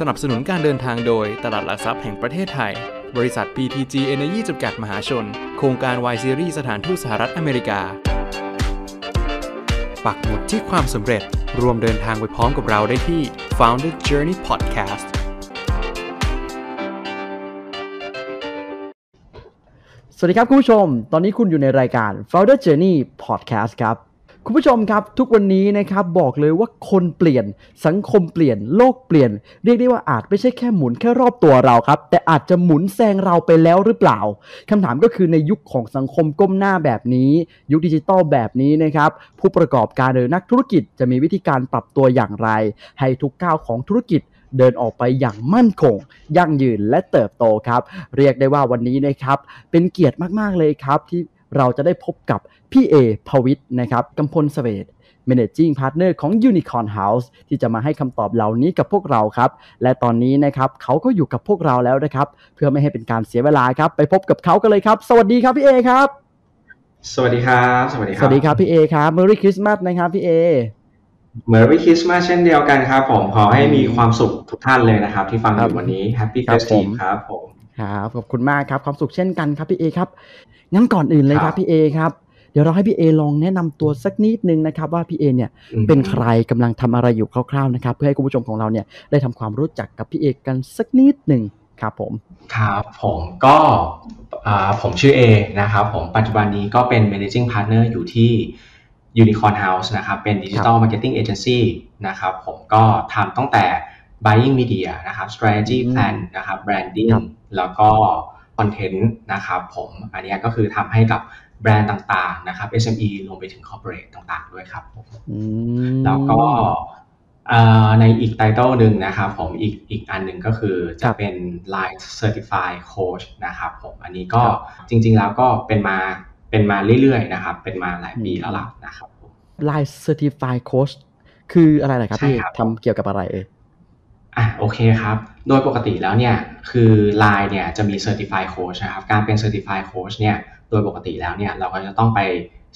สนับสนุนการเดินทางโดยตลาดหลักทรัพย์แห่งประเทศไทย บริษัท PTG Energy จำกัดมหาชน โครงการ Y Series สถานทูตสหรัฐอเมริกา ปักหมุดที่ความสำเร็จ รวมเดินทางไปพร้อมกับเราได้ที่ Founder Journey Podcast สวัสดีครับคุณผู้ชม ตอนนี้คุณอยู่ในรายการ Founder Journey Podcast ครับ คุณผู้ชมครับทุกวันนี้นะครับบอกเลยว่าคนเปลี่ยนสังคมเปลี่ยนโลกเปลี่ยน เรียกได้ว่าอาจไม่ใช่แค่หมุนแค่รอบตัวเราครับ แต่อาจจะหมุนแซงเราไปแล้วหรือเปล่าคำถามก็คือในยุคของสังคมก้มหน้าแบบนี้ ยุคดิจิตอลแบบนี้นะครับผู้ประกอบการหรือนักธุรกิจจะมีวิธีการปรับตัวอย่างไร ให้ทุกก้าวของธุรกิจเดินออกไปอย่างมั่นคง ยั่งยืนและเติบโตครับ เรียกได้ว่าวันนี้นะครับ เป็นเกียรติมาก ๆ เลยครับที่ เราจะได้พบกับพี่เอภวิทย์นะครับกำพลเสเวต Managing Partner ของ Unicorn House ที่จะมาให้คำตอบเหล่านี้กับพวกเราครับ และตอนนี้นะครับเขาก็อยู่กับพวกเราแล้วนะครับ เพื่อไม่ให้เป็นการเสียเวลาครับ ไปพบกับเขากันเลยครับ สวัสดีครับพี่เอครับ สวัสดีครับ สวัสดีคสรับวัสดีครับพี่เอครับ Merry Christmas นะครับพี่เอเมอร์รี่คริสต์มาสเช่นเดียวกันครับ ผมขอให้มีความสุขทุกท่านเลยนะครับ ที่ฟังอครับยู่วันนี้ Happy ครับผม Festive ครับผมครับขอบคุณมากครับความสุขเช่นกันครับพี่เอครับ งั้นก่อนอื่นเลยคครัรับบพี่เอครับเดี๋ยวเราให้พี่เอลองแนะนำตัวสักนิดนึงนะครับ ว่าพี่เอเนี่ยอืมเป็นใครกำลังทำอะไรอยู่คร่าวๆนะครับ เพื่อให้คุณผู้ชมของเราเนี่ยได้ทำความรู้จักกับพี่เอกันสักนิดหนึ่งครับผมครับผมก็อ่าผมชื่อเอนะครับผมปัจจุบันนี้ก็เป็น managing partner อยู่ที่ Unicorn House นะครับ เป็น Digital Marketing Agency นะครับผมก็ทำตั้งแต่ buying media นะครับ strategy อืม plan นะครับ branding ครับแล้วก็ content นะครับผมอันเนี้ยก็คือทำให้กับแบรนด์ต่างๆนะครับ SME รวมไปถึง corporate ต่างๆ ด้วยครับผมอืมแล้วก็เอ่อในอีกไตเติลหนึ่งนะครับผมอีกอีกอันหนึ่งก็คือครัจะบเป็น Line Certified Coach นะครับผมอันนี้ก็ครับจริงๆแล้วก็เป็นมาเป็นมาเรื่อยๆนะครับ เป็นมาหลายปีอืมแล้วล่ะนะครับผม Line Certified Coach คืออะไรนะครับใช่พี่ครับทำเกี่ยวกับอะไรเอ่ย อะโอเคครับ โดยปกติแล้วเนี่ยคือ Line เนี่ยจะมี Certified Coach นะครับ การเป็น Certified Coach เนี่ยโดยปกติแล้วเนี่ยเราก็จะต้องไป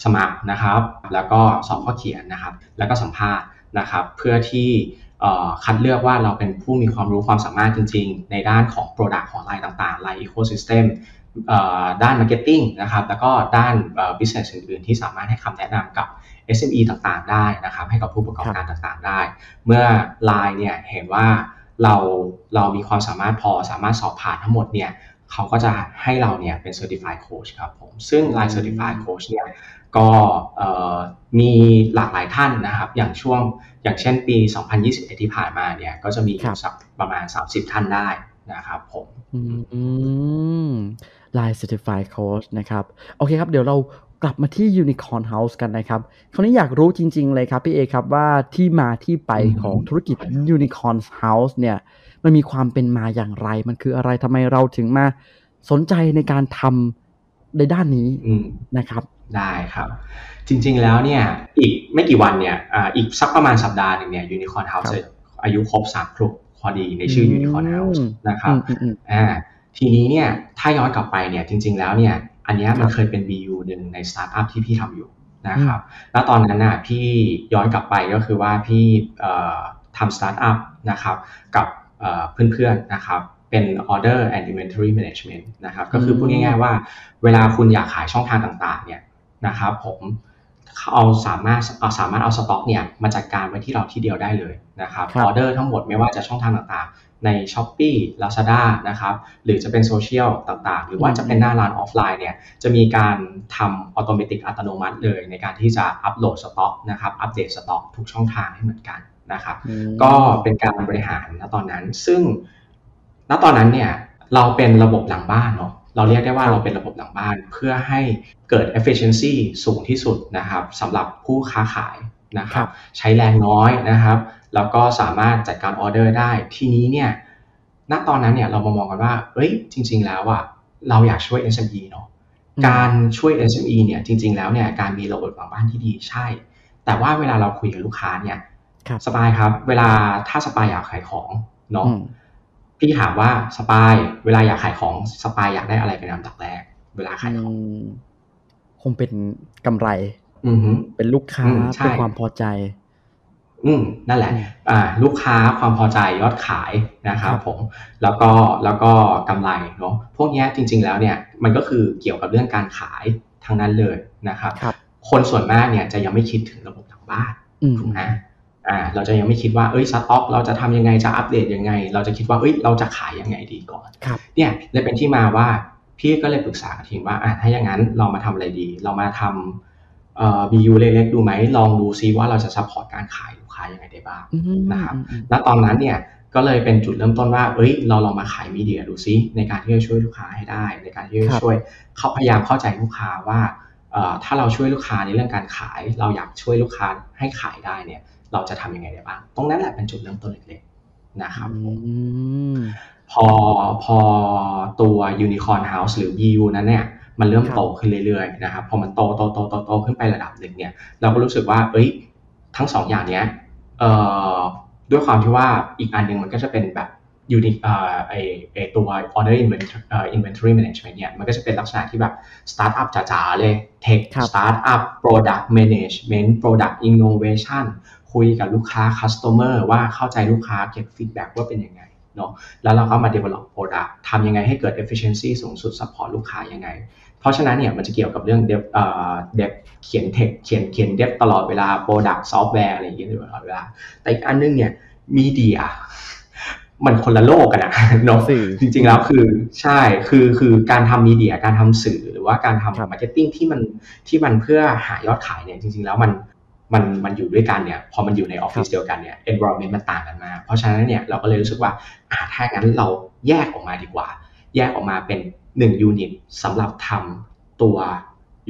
สมัครนะครับ แล้วก็สอบข้อเขียนนะครับ แล้วก็สัมภาษณ์นะครับ เพื่อที่คัดเลือกว่าเราเป็นผู้มีความรู้ความสามารถจริง ๆ ในด้านของ Product ของ Line ต่างๆ Line Ecosystem เอ่ด้าน Marketing นะครับ แล้วก็ด้าน Business อื่นๆ ที่สามารถให้คำแนะนำกับ SME ต่างๆ ได้นะครับ ให้กับผู้ประกอบการต่างๆ ได้ เมื่อ Line เนี่ยเห็นว่าเราเรามีความสามารถพอสามารถสอบผ่านทั้งหมดเนี่ยเขาก็จะให้เราเนี่ยเป็น Certified Coach ครับผม ซึ่ง Line Certified Coach เนี่ยก็เอ่อมีหลากหลายท่านนะครับ อย่างช่วงอย่างเช่นปี 2021 ที่ผ่านมาเนี่ยก็จะมีครับสักประมาณ 30 ท่านได้นะครับผมอืม Line Certified Coach นะครับ โอเคครับ เดี๋ยวเรา กลับมาที่ Unicorn House กันนะครับ คราวนี้อยากรู้จริง ๆ เลยครับพี่เอครับว่าที่มาที่ไปอืมของธุรกิจ Unicorn House เนี่ยมันมีความเป็นมาอย่างไร มันคืออะไรทำไมเราถึงมาสนใจในการทำในด้านนี้อืมนะครับ ได้ครับ จริง ๆ แล้วเนี่ยอีกไม่กี่วันเนี่ยอ่าอีกสักประมาณสัปดาห์หนึ่งเนี่ย Unicorn ค House รับจะอายุครบสามครบพอดีในชื่อ Unicorn House อืมนะครับอืมอืมอ่าทีนี้เนี่ยถ้าย้อนกลับไปเนี่ยจริง ๆ แล้วเนี่ย อันเนี้ยมันครับเคยเป็น BU หนึ่งในสตาร์ทอัพที่พี่ทำอยู่นะครับ แล้วตอนนั้นน่ะพี่ย้อนกลับไปก็คือว่าพี่เอ่อทำสตาร์ทอัพนะครับกับเอ่อเพื่อนๆนะครับเป็น order and inventory management นะครับก็คือพูดง่ายๆว่าเวลาคุณอยากขายช่องทางต่างๆเนี่ยนะครับผมเอาสามารถเอาสามารถเอาสต็อกเนี่ยมาจัดการไว้ที่เราที่เดียวได้เลยนะครับครับออเดอร์ทั้งหมดไม่ว่าจะช่องทางต่างๆ ใน Shopee Lazada นะครับหรือจะเป็นโซเชียลต่างๆ หรือว่าจะเป็นหน้าร้านออฟไลน์เนี่ยจะมีการทำอัตโนมัติอัตโนมัติเลย ในการที่จะอัปโหลดสต็อกนะครับอัปเดตสต็อกทุกช่องทางให้เหมือนกันนะครับอืมก็เป็นการบริหารณตอนนั้น ซึ่งณตอนนั้นเนี่ยเราเป็นระบบหลังบ้านเนาะเราเรียกได้ว่าเราเป็นระบบหลังบ้านเพื่อให้เกิด efficiency สูงที่สุดนะครับสำหรับผู้ค้าขายนะคครัรับบใช้แรงน้อยนะครับ แล้วก็สามารถจัดการออเดอร์ได้ ทีนี้เนี่ย ณ ตอนนั้นเนี่ยเรามามองกันว่า เอ้ย จริง ๆ แล้วอะเราอยากช่วย SME เนาะอืมการช่วย SME เนี่ย จริง ๆ แล้วเนี่ย การมีระบบหลังบ้านที่ดีใช่ แต่ว่าเวลาเราคุยกับลูกค้าเนี่ยครับสปายครับ เวลาถ้าสปายอยากขายของเนาะอืมพี่ถามว่าสปาย เวลาอยากขายของสปายอยากได้อะไรเป็นอันดับแรก เวลาขายของอืมคงเป็นกำไรอือฮึเป็นลูกค้าอืมใช่เป็นความพอใจ อืมนั่นแหละอืมอ่าลูกค้าความพอใจยอดขายนะครับครับผมแล้วก็แล้วก็กำไรเนาะพวกเนี้ยจริง ๆแล้วเนี่ยมันก็คือเกี่ยวกับเรื่องการขายทั้งนั้นเลยนะครับครับคนส่วนมากเนี่ยจะยังไม่คิดถึงระบบหลังบ้านอืมถูกไหมอ่าเราจะยังไม่คิดว่าเอ้ยสต็อกเราจะทำยังไงจะอัปเดตยังไง เราจะคิดว่าเอ้ยเราจะขายยังไงดีก่อนครับเนี่ยเลยเป็นที่มาว่าพี่ก็เลยปรึกษากับทีมว่าอะถ้าอย่างนั้นเรามาทำอะไรดี เรามาทำเอ่อ BU เล็กๆดูไหมลองดูซิว่าเราจะซัพพอร์ตการขายลูก ค้ายังไงได้บ้างอืมนะครับอืมอืมณตอนนั้นเนี่ยก็เลยเป็นจุดเริ่มต้นว่า เอ้ย เราลองมาขายมีเดียดูซิในการที่จะช่วยลูกค้าให้ได้ ในการที่จะช่วยเขาพยายามเข้าใจลูกค้าว่าเอ่อถ้าเราช่วยลูกค้าในเรื่องการขาย เราอยากช่วยลูกค้าให้ขายได้เนี่ย เราจะทำยังไงได้บ้าง ตรงนั้นแหละเป็นจุดเริ่มต้นเล็กๆนะครับผมอืมพอพอตัว Unicorn House หรือ BU นั้นเนี่ยมันเริ่มครับโตขึ้นเรื่อยๆนะครับพอมันโตโตโตโตโตขึ้นไประดับหนึ่งเนี่ย เราก็รู้สึกว่า เอ้ย ทั้งสองอย่างเนี้ย เอ่อด้วยความที่ว่าอีกอันหนึ่งมันก็จะเป็นแบบ unique เอ่อไอไอตัว order inventory เอ่อ inventory management เนี่ยมันก็จะเป็นลักษณะที่แบบ startup จ๋าๆ เลย tech ครับ startup product management product innovation คุยกับลูกค้า customer ว่าเข้าใจลูกค้าเก็บ feedback ว่าเป็นยังไงเนาะแล้วเราก็มา develop product ทำยังไงให้เกิด efficiency สูงสุด support ลูกค้ายังไง เพราะฉะนั้นเนี่ยมันจะเกี่ยวกับเรื่อง dev เอ่อ dev เขียน tech เขียนเขียน dev ตลอดเวลา product software อะไรอย่างเงี้ยตลอดเวลา แต่อีกอันนึงเนี่ย media มันคนละโลกกันอะเนาะสื่อจริงๆแล้วคือใช่คือคือการทำมีเดียการทำสื่อหรือว่าการครับทำมาร์เก็ตติ้งที่มันที่มันเพื่อหายอดขายเนี่ยจริง ๆ แล้วมันมันมันอยู่ด้วยกันเนี่ยพอมันอยู่ในออฟฟิศเดียวกันเนี่ย environment มันต่างกันมากเพราะฉะนั้นเนี่ยเราก็เลยรู้สึกว่าอ่าถ้างั้นเราแยกออกมาดีกว่า แยกออกมาเป็น 1 unit สำหรับทำตัว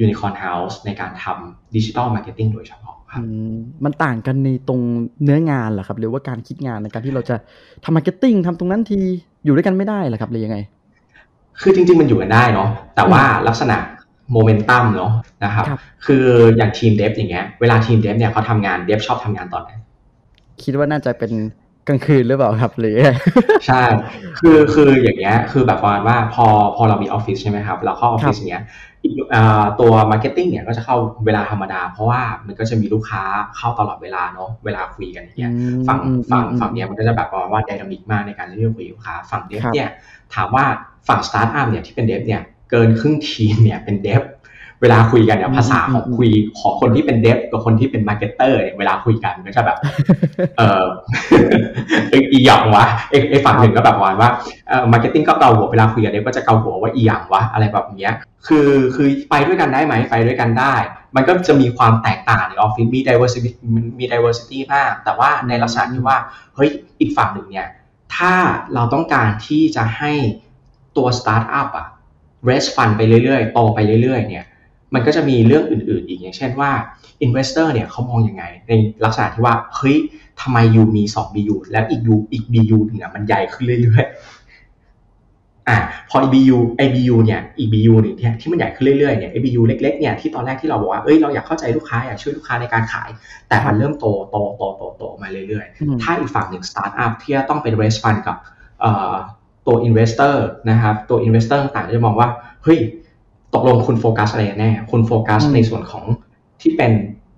Unicorn House ในการทำดิจิ t a ลมาร์เก็ตติ้งโดยเฉพาะครับอืมมันต่างกันในตรงเนื้องานเหรอครับ หรือว่าการคิดงานในการที่เราจะทำมาร์เก็ตติ้งทำตรงนั้นทีอยู่ด้วยกันไม่ได้เหรอครับหรือยังไง คือจริง ๆ มันอยู่กันได้เนาะแต่ว่าลักษณะโมเมนตัมเนาะนะครับครับคืออย่างทีม dev อย่างเงี้ยเวลาทีม dev เนี่ยเขาทำงาน dev ชอบทำงานตอนไหนคิดว่าน่าจะเป็น กลางคืนหรือเปล่าครับหรือยังไงใช่คือคืออย่างเงี้ยคือแบบประมาณว่าพอพอเรามีออฟฟิศใช่ไหมครับ เราเข้าออฟฟิศอย่างเงี้ยอีกอ่าตัว marketing เนี่ยก็จะเข้าเวลาธรรมดา เพราะว่ามันก็จะมีลูกค้าเข้าตลอดเวลาเนาะเวลาคุยกันอย่างเงี้ยอืมฝั่งอืมฝั่งอืมฝั่งเนี้ยมันก็จะแบบประมาณว่า dynamic มากในการที่จะคุยกับลูกค้าฝั่ง dev ครับเนี่ยถามว่าฝั่งสตาร์ทอัพเนี่ยที่เป็น dev เนี่ยเกินครึ่งทีมเนี่ยเป็น dev เวลาคุยกันเนี่ยภาษาของคุยของคนที่เป็น dev กับคนที่เป็น marketer เนี่ยเวลาคุยกันมันก็จะแบบ เออเอ้ยอีหยังวะไอ้ไอ้ฝั่งหนึ่งก็แบบประมาณว่าเอ่อ marketing ก็เกาหัวเวลาคุยกับ dev ก็จะเกาหัวว่าอีหยังวะอะไรแบบเนี้ย คือคือไปด้วยกันได้ไหมไปด้วยกันได้ มันก็จะมีความแตกต่างในออฟฟิศมี diversity มี diversity มาก แต่ว่าในลักษณะที่ว่าเฮ้ยอีกฝั่งหนึ่งเนี่ยถ้าเราต้องการที่จะให้ตัวสตาร์ทอัพอะ raise fund ไปเรื่อยๆ โตไปเรื่อยๆ เนี่ย มันก็จะมีเรื่องอื่นๆ อีกอย่างเช่นว่า investor เนี่ยเขามองยังไง ในลักษณะที่ว่าเฮ้ยทำไมยูมี 2 BU แล้วอีก U อีก BU หนึ่งอะมันใหญ่ขึ้นเรื่อยๆอะพอ BU ไอ BU เนี่ยอีก BU หนึ่งเนี่ยที่มันใหญ่ขึ้นเรื่อยๆเนี่ยไอ BU เล็กๆเนี่ยที่ตอนแรกที่เราบอกว่าเอ้ยเราอยากเข้าใจลูกค้าอยากช่วยลูกค้าในการขาย แต่มันเริ่มโตโตโตโตโตมาเรื่อยๆอืมถ้าอีกฝั่งหนึ่งสตาร์ทอัพที่จะต้องเป็น raise fund กับเอ่อตัว investor นะครับตัว investor ต่างๆจะมองว่าเฮ้ย ตกลงคุณโฟกัสอะไรกันแน่ คุณโฟกัสอืมในส่วนของที่เป็น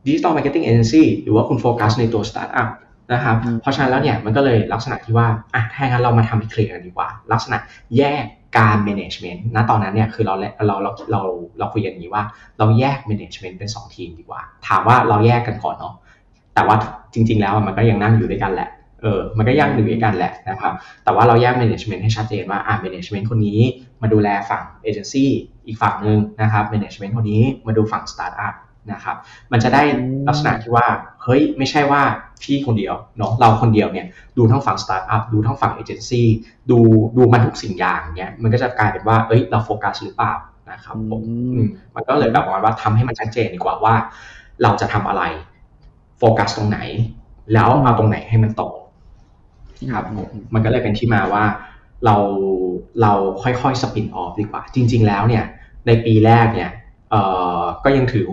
digital marketing agency หรือว่าคุณโฟกัสในตัว startup นะครับอืมเพราะฉะนั้นแล้วเนี่ยมันก็เลยลักษณะที่ว่าอะถ้าอย่างนั้นเรามาทำให้ clear กันดีกว่า ลักษณะแยกการ management ณตอนนั้นเนี่ยคือเราเราเราเราเราคุยกันอย่างนี้ว่า เราแยก management เป็น 2 ทีมดีกว่า ถามว่าเราแยกกันก่อนเนาะแต่ว่าจริง ๆ แล้วมันก็ยังนั่งอยู่ด้วยกันแหละเออมันก็ยังอยู่ด้วยกันแหละนะครับแต่ว่าเราแยก management ให้ชัดเจนว่าอ่า management คนนี้ มาดูแลฝั่ง agency อีกฝั่งหนึ่งนะครับ management คนนี้มาดูฝั่ง startup นะครับมันจะได้ลักษณะที่ว่าเฮ้ยไม่ใช่ว่าพี่คนเดียวเนาะเราคนเดียวเนี่ยดูทั้งฝั่ง startup ดูทั้งฝั่ง agency ดูดูมันทุกสิ่งอย่างเนี้ยมันก็จะกลายเป็นว่าเอ้ยเราโฟกัสหรือเปล่านะครับผมอืมอืมมันก็เลยแบบประมาณว่าทำให้มันชัดเจนดีกว่าว่า เราจะทำอะไรโฟกัสตรงไหน แล้วเอาตรงไหนให้มันโตครับผมมันก็เลยเป็นที่มาว่า เราเราค่อยๆสปินออฟดีกว่า จริง ๆ แล้วเนี่ยในปีแรกเนี่ยเอ่อก็ยังถือ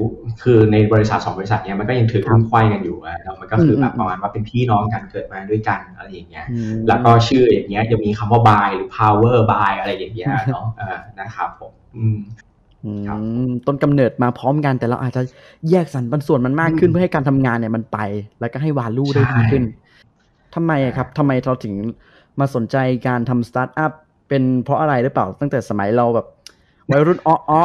คือในบริษัทสองบริษัทเนี่ยมันก็ยังถือหุ้นควายกันอยู่อะแล้วมันก็คือแบบประมาณว่าเป็นพี่น้องกันเกิดมาด้วยกันอะไรอย่างเงี้ยอืมแล้วก็ชื่ออย่างเงี้ยยังมีคำว่า buy หรือ power buy อะไรอย่างเงี้ยเนาะเออนะครับผมอืมอืมครับต้นกำเนิดมาพร้อมกันแต่เราอาจจะแยกสรรปันส่วนมันมากขึ้นอืมเพื่อให้การทำงานเนี่ยมันไป แล้วก็ให้ value ได้ดีใช่ขึ้นทำไมอะครับทำไมเราถึง มาสนใจการทำสตาร์ทอัพเป็นเพราะอะไรหรือเปล่าตั้งแต่สมัยเราแบบวัยรุ่นอ้ออ้อ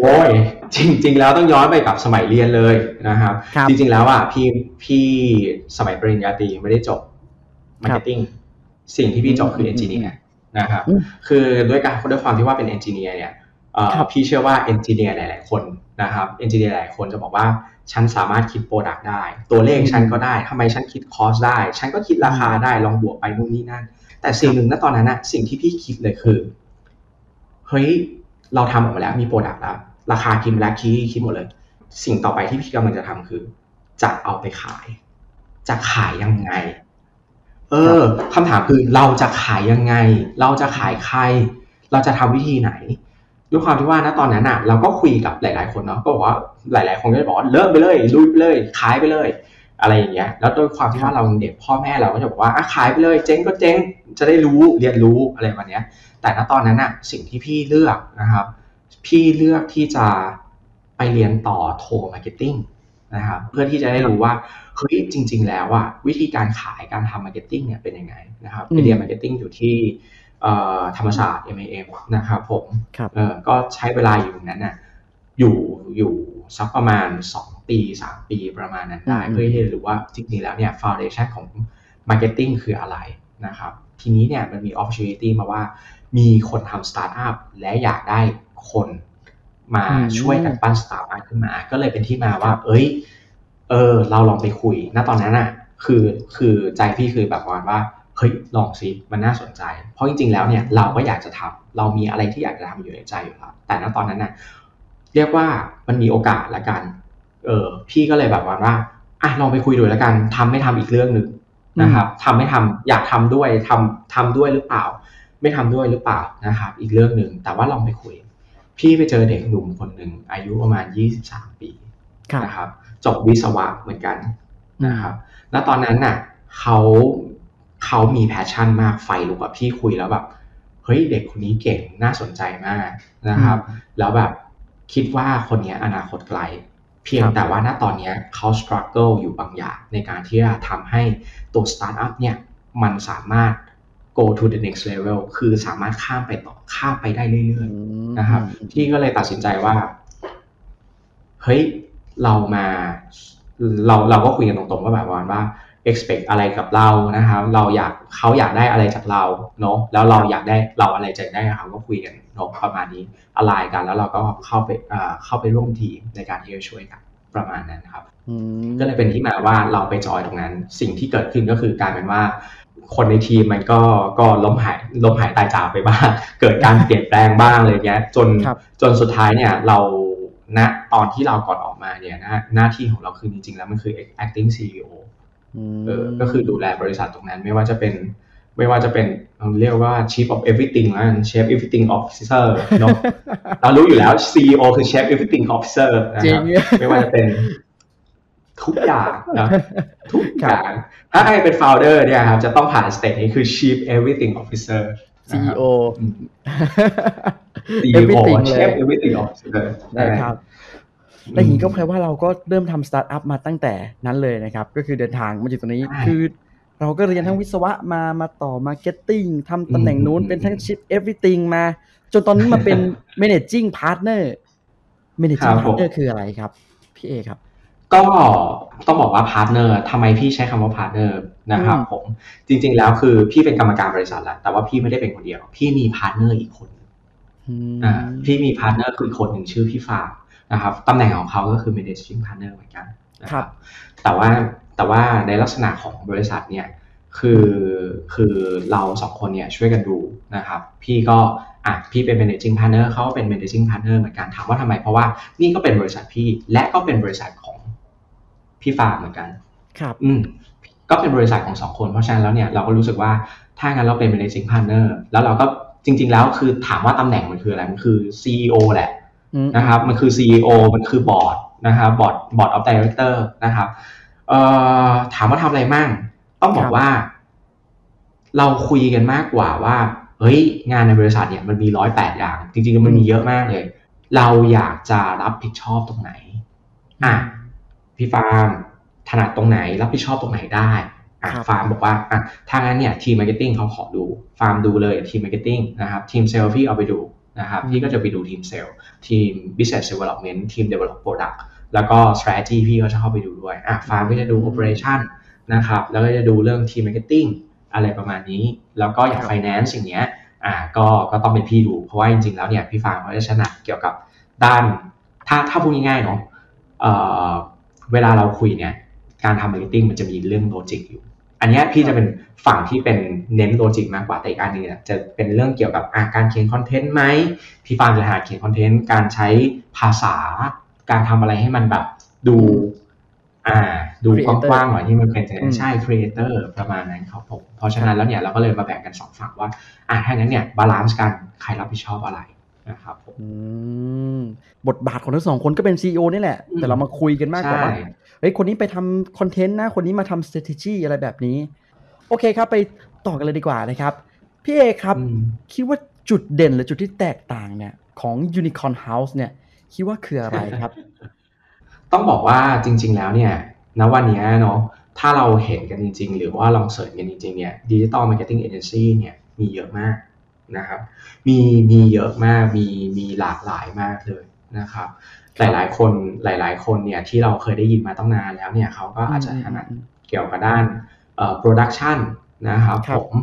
โอ้ยจริง ๆ แล้วต้องย้อนไปกับสมัยเรียนเลยนะครับครับจริง ๆ แล้วอะพี่พี่สมัยปริญญาตรีไม่ได้จบ marketingสิ่งที่พี่จบคือ engineer นะครับอืมคือด้วยการด้วยความที่ว่าเป็น engineer เนี่ยเอ่อครับ พี่เชื่อว่า engineer หลาย ๆ คนนะครับ engineer หลายคนจะบอกว่าฉันสามารถคิด product ได้ ตัวเลขฉันก็ได้ทำไมฉันคิด cost ได้ ฉันก็คิดราคาได้ลองบวกไปนู่นนี่นั่น แต่สิ่งหนึ่งณตอนนั้นอะสิ่งที่พี่คิดเลยคือเฮ้ยเราทำออกมาแล้วมี product แล้ว ราคาคิดแล้วคิดคิดหมดเลย สิ่งต่อไปที่พี่กำลังจะทำคือ จะเอาไปขาย จะขายยังไง เออคำถามคือเราจะขายยังไง เราจะขายใคร เราจะทำวิธีไหน ด้วยความที่ว่าณตอนนั้นอะเราก็คุยกับหลาย ๆ คนเนาะก็บอกว่าหลาย ๆ คนก็จะบอกว่าเริ่มไปเลยลุยไปเลยขายไปเลย อะไรอย่างเงี้ย แล้วด้วยความที่ว่าเรายังเด็กพ่อแม่เราก็จะบอกว่าอะขายไปเลยเจ๊งก็เจ๊งจะได้รู้เรียนรู้อะไรแบบเนี้ย แต่ณตอนนั้นอะสิ่งที่พี่เลือกนะครับ พี่เลือกที่จะไปเรียนต่อโท marketing นะครับเพื่อที่จะได้รู้ว่าเฮ้ยจริง ๆ แล้วอะวิธีการขายการทำ marketing เนี่ยเป็นยังไงนะครับอืมไปเรียน marketing อยู่ที่เอ่อ ธรรมศาสตร์ MAM นะครับผมครับเออก็ใช้เวลาอยู่ตรงนั้นน่ะอยู่อยู่สักประมาณ 2 ปี 3 ปีประมาณนั้นได้อืมเพื่อที่จะรู้ว่าจริงๆแล้วเนี่ยฟ u n เดชันของ Marketing คืออะไรนะครับ ทีนี้เนี่ยมันมี opportunity มาว่ามีคนทำสตาร์ทอัพและอยากได้คนมาอืมช่วยกันปั้นสตาร์ทอัพขึ้นมา ก็เลยเป็นที่มาว่า เอ้ย เออ เราลองไปคุย ณ ตอนนั้นน่ะ คือ คือใจพี่คือแบบประมาณว่า เฮ้ยลองซิมันน่าสนใจ เพราะจริงๆแล้วเนี่ยเราก็อยากจะทำเรามีอะไรที่อยากจะทำอยู่ในใจอยู่แล้วแต่ณตอนนั้นน่ะเรียกว่ามันมีโอกาสละกันเออพี่ก็เลยแบบว่าว่าอะลองไปคุยดูแล้วกันทำไม่ทำอีกเรื่องหนึ่งนะครับทำไม่ทำอยากทำด้วยทำทำด้วยหรือเปล่า ไม่ทำด้วยหรือเปล่านะครับอีกเรื่องหนึ่งแต่ว่าลองไปคุย พี่ไปเจอเด็กหนุ่มคนหนึ่งอายุประมาณ 23 ปีครับนะครับจบวิศวะเหมือนกันนะครับ แล้วตอนนั้นน่ะเขา เขามี passion มากไฟลุกกับพี่คุยแล้วแบบเฮ้ยเด็กคนนี้เก่งน่าสนใจมากนะครับ แล้วแบบคิดว่าคนเนี้ยอนาคตไกล เพียงครับแต่ว่าณตอนเนี้ยเขา struggle อยู่บางอย่าง ในการที่จะทำให้ตัวสตาร์ทอัพเนี่ยมันสามารถ go to the next level คือสามารถข้ามไปต่อข้ามไปได้เรื่อยๆอืมนะครับพี่ก็เลยตัดสินใจว่าเฮ้ยเรามา เราเราก็คุยกันตรงๆว่าแบบว่า expect อะไรกับเรานะครับ เราอยากเขาอยากได้อะไรจากเราเนาะแล้วเราอยากได้เราอะไรจากได้เขาก็คุยกันเนาะประมาณนี้อะไรกันแล้วเราก็เข้าไปอ่าเข้าไปร่วมทีมในการที่จะช่วยกันประมาณนั้นครับอืมก็เลยเป็นที่มาว่าเราไปจอยตรงนั้น สิ่งที่เกิดขึ้นก็คือกลายเป็นว่า คนในทีมมันก็ก็ล้มหายล้มหายตายจากไปบ้าง เกิดการเปลี่ยนแปลงบ้างเลยเงี้ย จนครับจนสุดท้ายเนี่ยเราณตอนที่เราก่อนออกมาเนี่ยหน้าหน้าที่ของเราคือจริงๆแล้วมันคือ acting CEO เออก็คือดูแลบริษัทตรงนั้นไม่ว่าจะเป็นไม่ว่าจะเป็นเราเรียกว่า chief of everything แล้วกัน chief everything officer เนอะเรารู้อยู่แล้ว CEO คือ chief everything officer นะครับจริงไม่ว่าจะเป็นทุกอย่างนะทุกอย่างถ้าใครเป็น founder เนี่ยครับจะต้องผ่าน stage นี้คือ chief everything officer นะครับ CEO อืม CEO everything เลย chief everything officer นะครับ และอย่างนี้ก็แปลว่าเราก็เริ่มทำสตาร์ทอัพมาตั้งแต่นั้นเลยนะครับ ก็คือเดินทางมาถึงตรงนี้ใช่คือเราก็เรียนทั้งวิศวะมามาต่อ marketing ทำตำแหน่งนู้นอืมเป็นทั้งชิป everything มา จนตอนนี้มาเป็น managing partner managing ครับผม partner คืออะไรครับ พี่เอครับ ก็ต้องบอกว่า partner ทำไมพี่ใช้คำว่า partner นะครับอืมผมจริง ๆ แล้วคือพี่เป็นกรรมการบริษัทแหละแต่ว่าพี่ไม่ได้เป็นคนเดียว พี่มี partner อีกคนอืมอ่าพี่มี partner คือคนหนึ่งชื่อพี่ฟาร์ม นะครับตำแหน่งของเขาก็คือ managing partner เหมือนกันนะคครัรับบแต่ว่าแต่ว่าในลักษณะของบริษัทเนี่ยคือคือเราสองคนเนี่ยช่วยกันดูนะครับ พี่ก็อะพี่เป็น managing partner เขาก็เป็น managing partner เหมือนกันถามว่าทำไม เพราะว่านี่ก็เป็นบริษัทพี่และก็เป็นบริษัทของพี่ฟาร์มเหมือนกัน ครับ อืมก็เป็นบริษัทของสองคน เพราะฉะนั้นแล้วเนี่ยเราก็รู้สึกว่าถ้างั้นเราเป็น managing partner แล้วเราก็จริง ๆ แล้วคือถามว่าตำแหน่งมันคืออะไร มันคือ CEO แหละอืม นะครับ มันคือ CEO มันคือบอร์ดนะครับบอร์ด board of director นะครับเอ่อถามว่าทำอะไรมั่ง ต้องบอกครับว่า เราคุยกันมากกว่าว่า เฮ้ย งานในบริษัทเนี่ยมันมีร้อยแปดอย่าง จริงๆมันมีเยอะมากเลย เราอยากจะรับผิดชอบตรงไหน อะพี่ฟาร์มถนัดตรงไหน รับผิดชอบตรงไหนได้อะครับฟาร์มบอกว่าอะถ้างั้นเนี่ยทีม marketing เขาขอดู ฟาร์มดูเลยทีม marketing นะครับทีมเซลล์พี่เอาไปดู นะครับพี่ก็จะไปดูทีมเซลล์ทีม business development ทีม develop product แล้วก็ strategy พี่ก็จะเข้าไปดูด้วยอะฟาร์มก็จะดู operation นะครับแล้วก็จะดูเรื่องทีม marketing อะไรประมาณนี้ แล้วก็อย่างครับ finance อย่างเงี้ยอ่าก็ก็ต้องเป็นพี่ดู เพราะว่าจริงๆแล้วเนี่ยพี่ฟาร์มเขาจะถนัดเกี่ยวกับด้านถ้าถ้าพูดง่ายๆเนาะเอ่อเวลาเราคุยเนี่ยการทำ marketing มันจะมีเรื่อง logic อยู่ อันเนี้ยพี่จะเป็นฝั่งที่เป็นเน้น logic มากกว่าแต่อีกอันหนึ่งเนี่ยจะเป็นเรื่องเกี่ยวกับอะการเขียน content ไหมพี่ฟาร์มจะหาเขียน content การใช้ภาษา การทำอะไรให้มันแบบดูอ่าดู Creator กว้างๆหน่อยที่มันเป็นอืมใช่ creator ประมาณนั้นครับผมเพราะฉะนั้นแล้วเนี่ยเราก็เลยมาแบ่งกันสองฝั่งว่าอะถ้างั้นเนี่ย balance กันใครรับผิดชอบอะไรนะครับผมอืมบทบาทของทั้งสองคนก็เป็น CEO นี่แหละอืมแต่เรามาคุยกันมากกว่าใช่ว่า เฮ้ยคนนี้ไปทำ content นะคนนี้มาทำ strategy อะไรแบบนี้ โอเคครับไปต่อกันเลยดีกว่านะครับ พี่เอครับอืมคิดว่าจุดเด่นหรือจุดที่แตกต่างเนี่ยของ Unicorn House เนี่ยคิดว่าคืออะไรครับ ต้องบอกว่าจริง ๆ แล้วเนี่ยณวันเนี้ยเนาะถ้าเราเห็นกันจริง ๆ หรือว่าลอง search กันจริง ๆ เนี่ย digital marketing agency เนี่ยมีเยอะมากนะครับ มีมีเยอะมากมีมีหลากหลายมากเลยนะครับ หลาย ๆ คนหลาย ๆ คนเนี่ยที่เราเคยได้ยินมาตั้งนานแล้วเนี่ยเขาก็อาจจะถนัดอืมเกี่ยวกับด้านเอ่อ production นะครับครับผม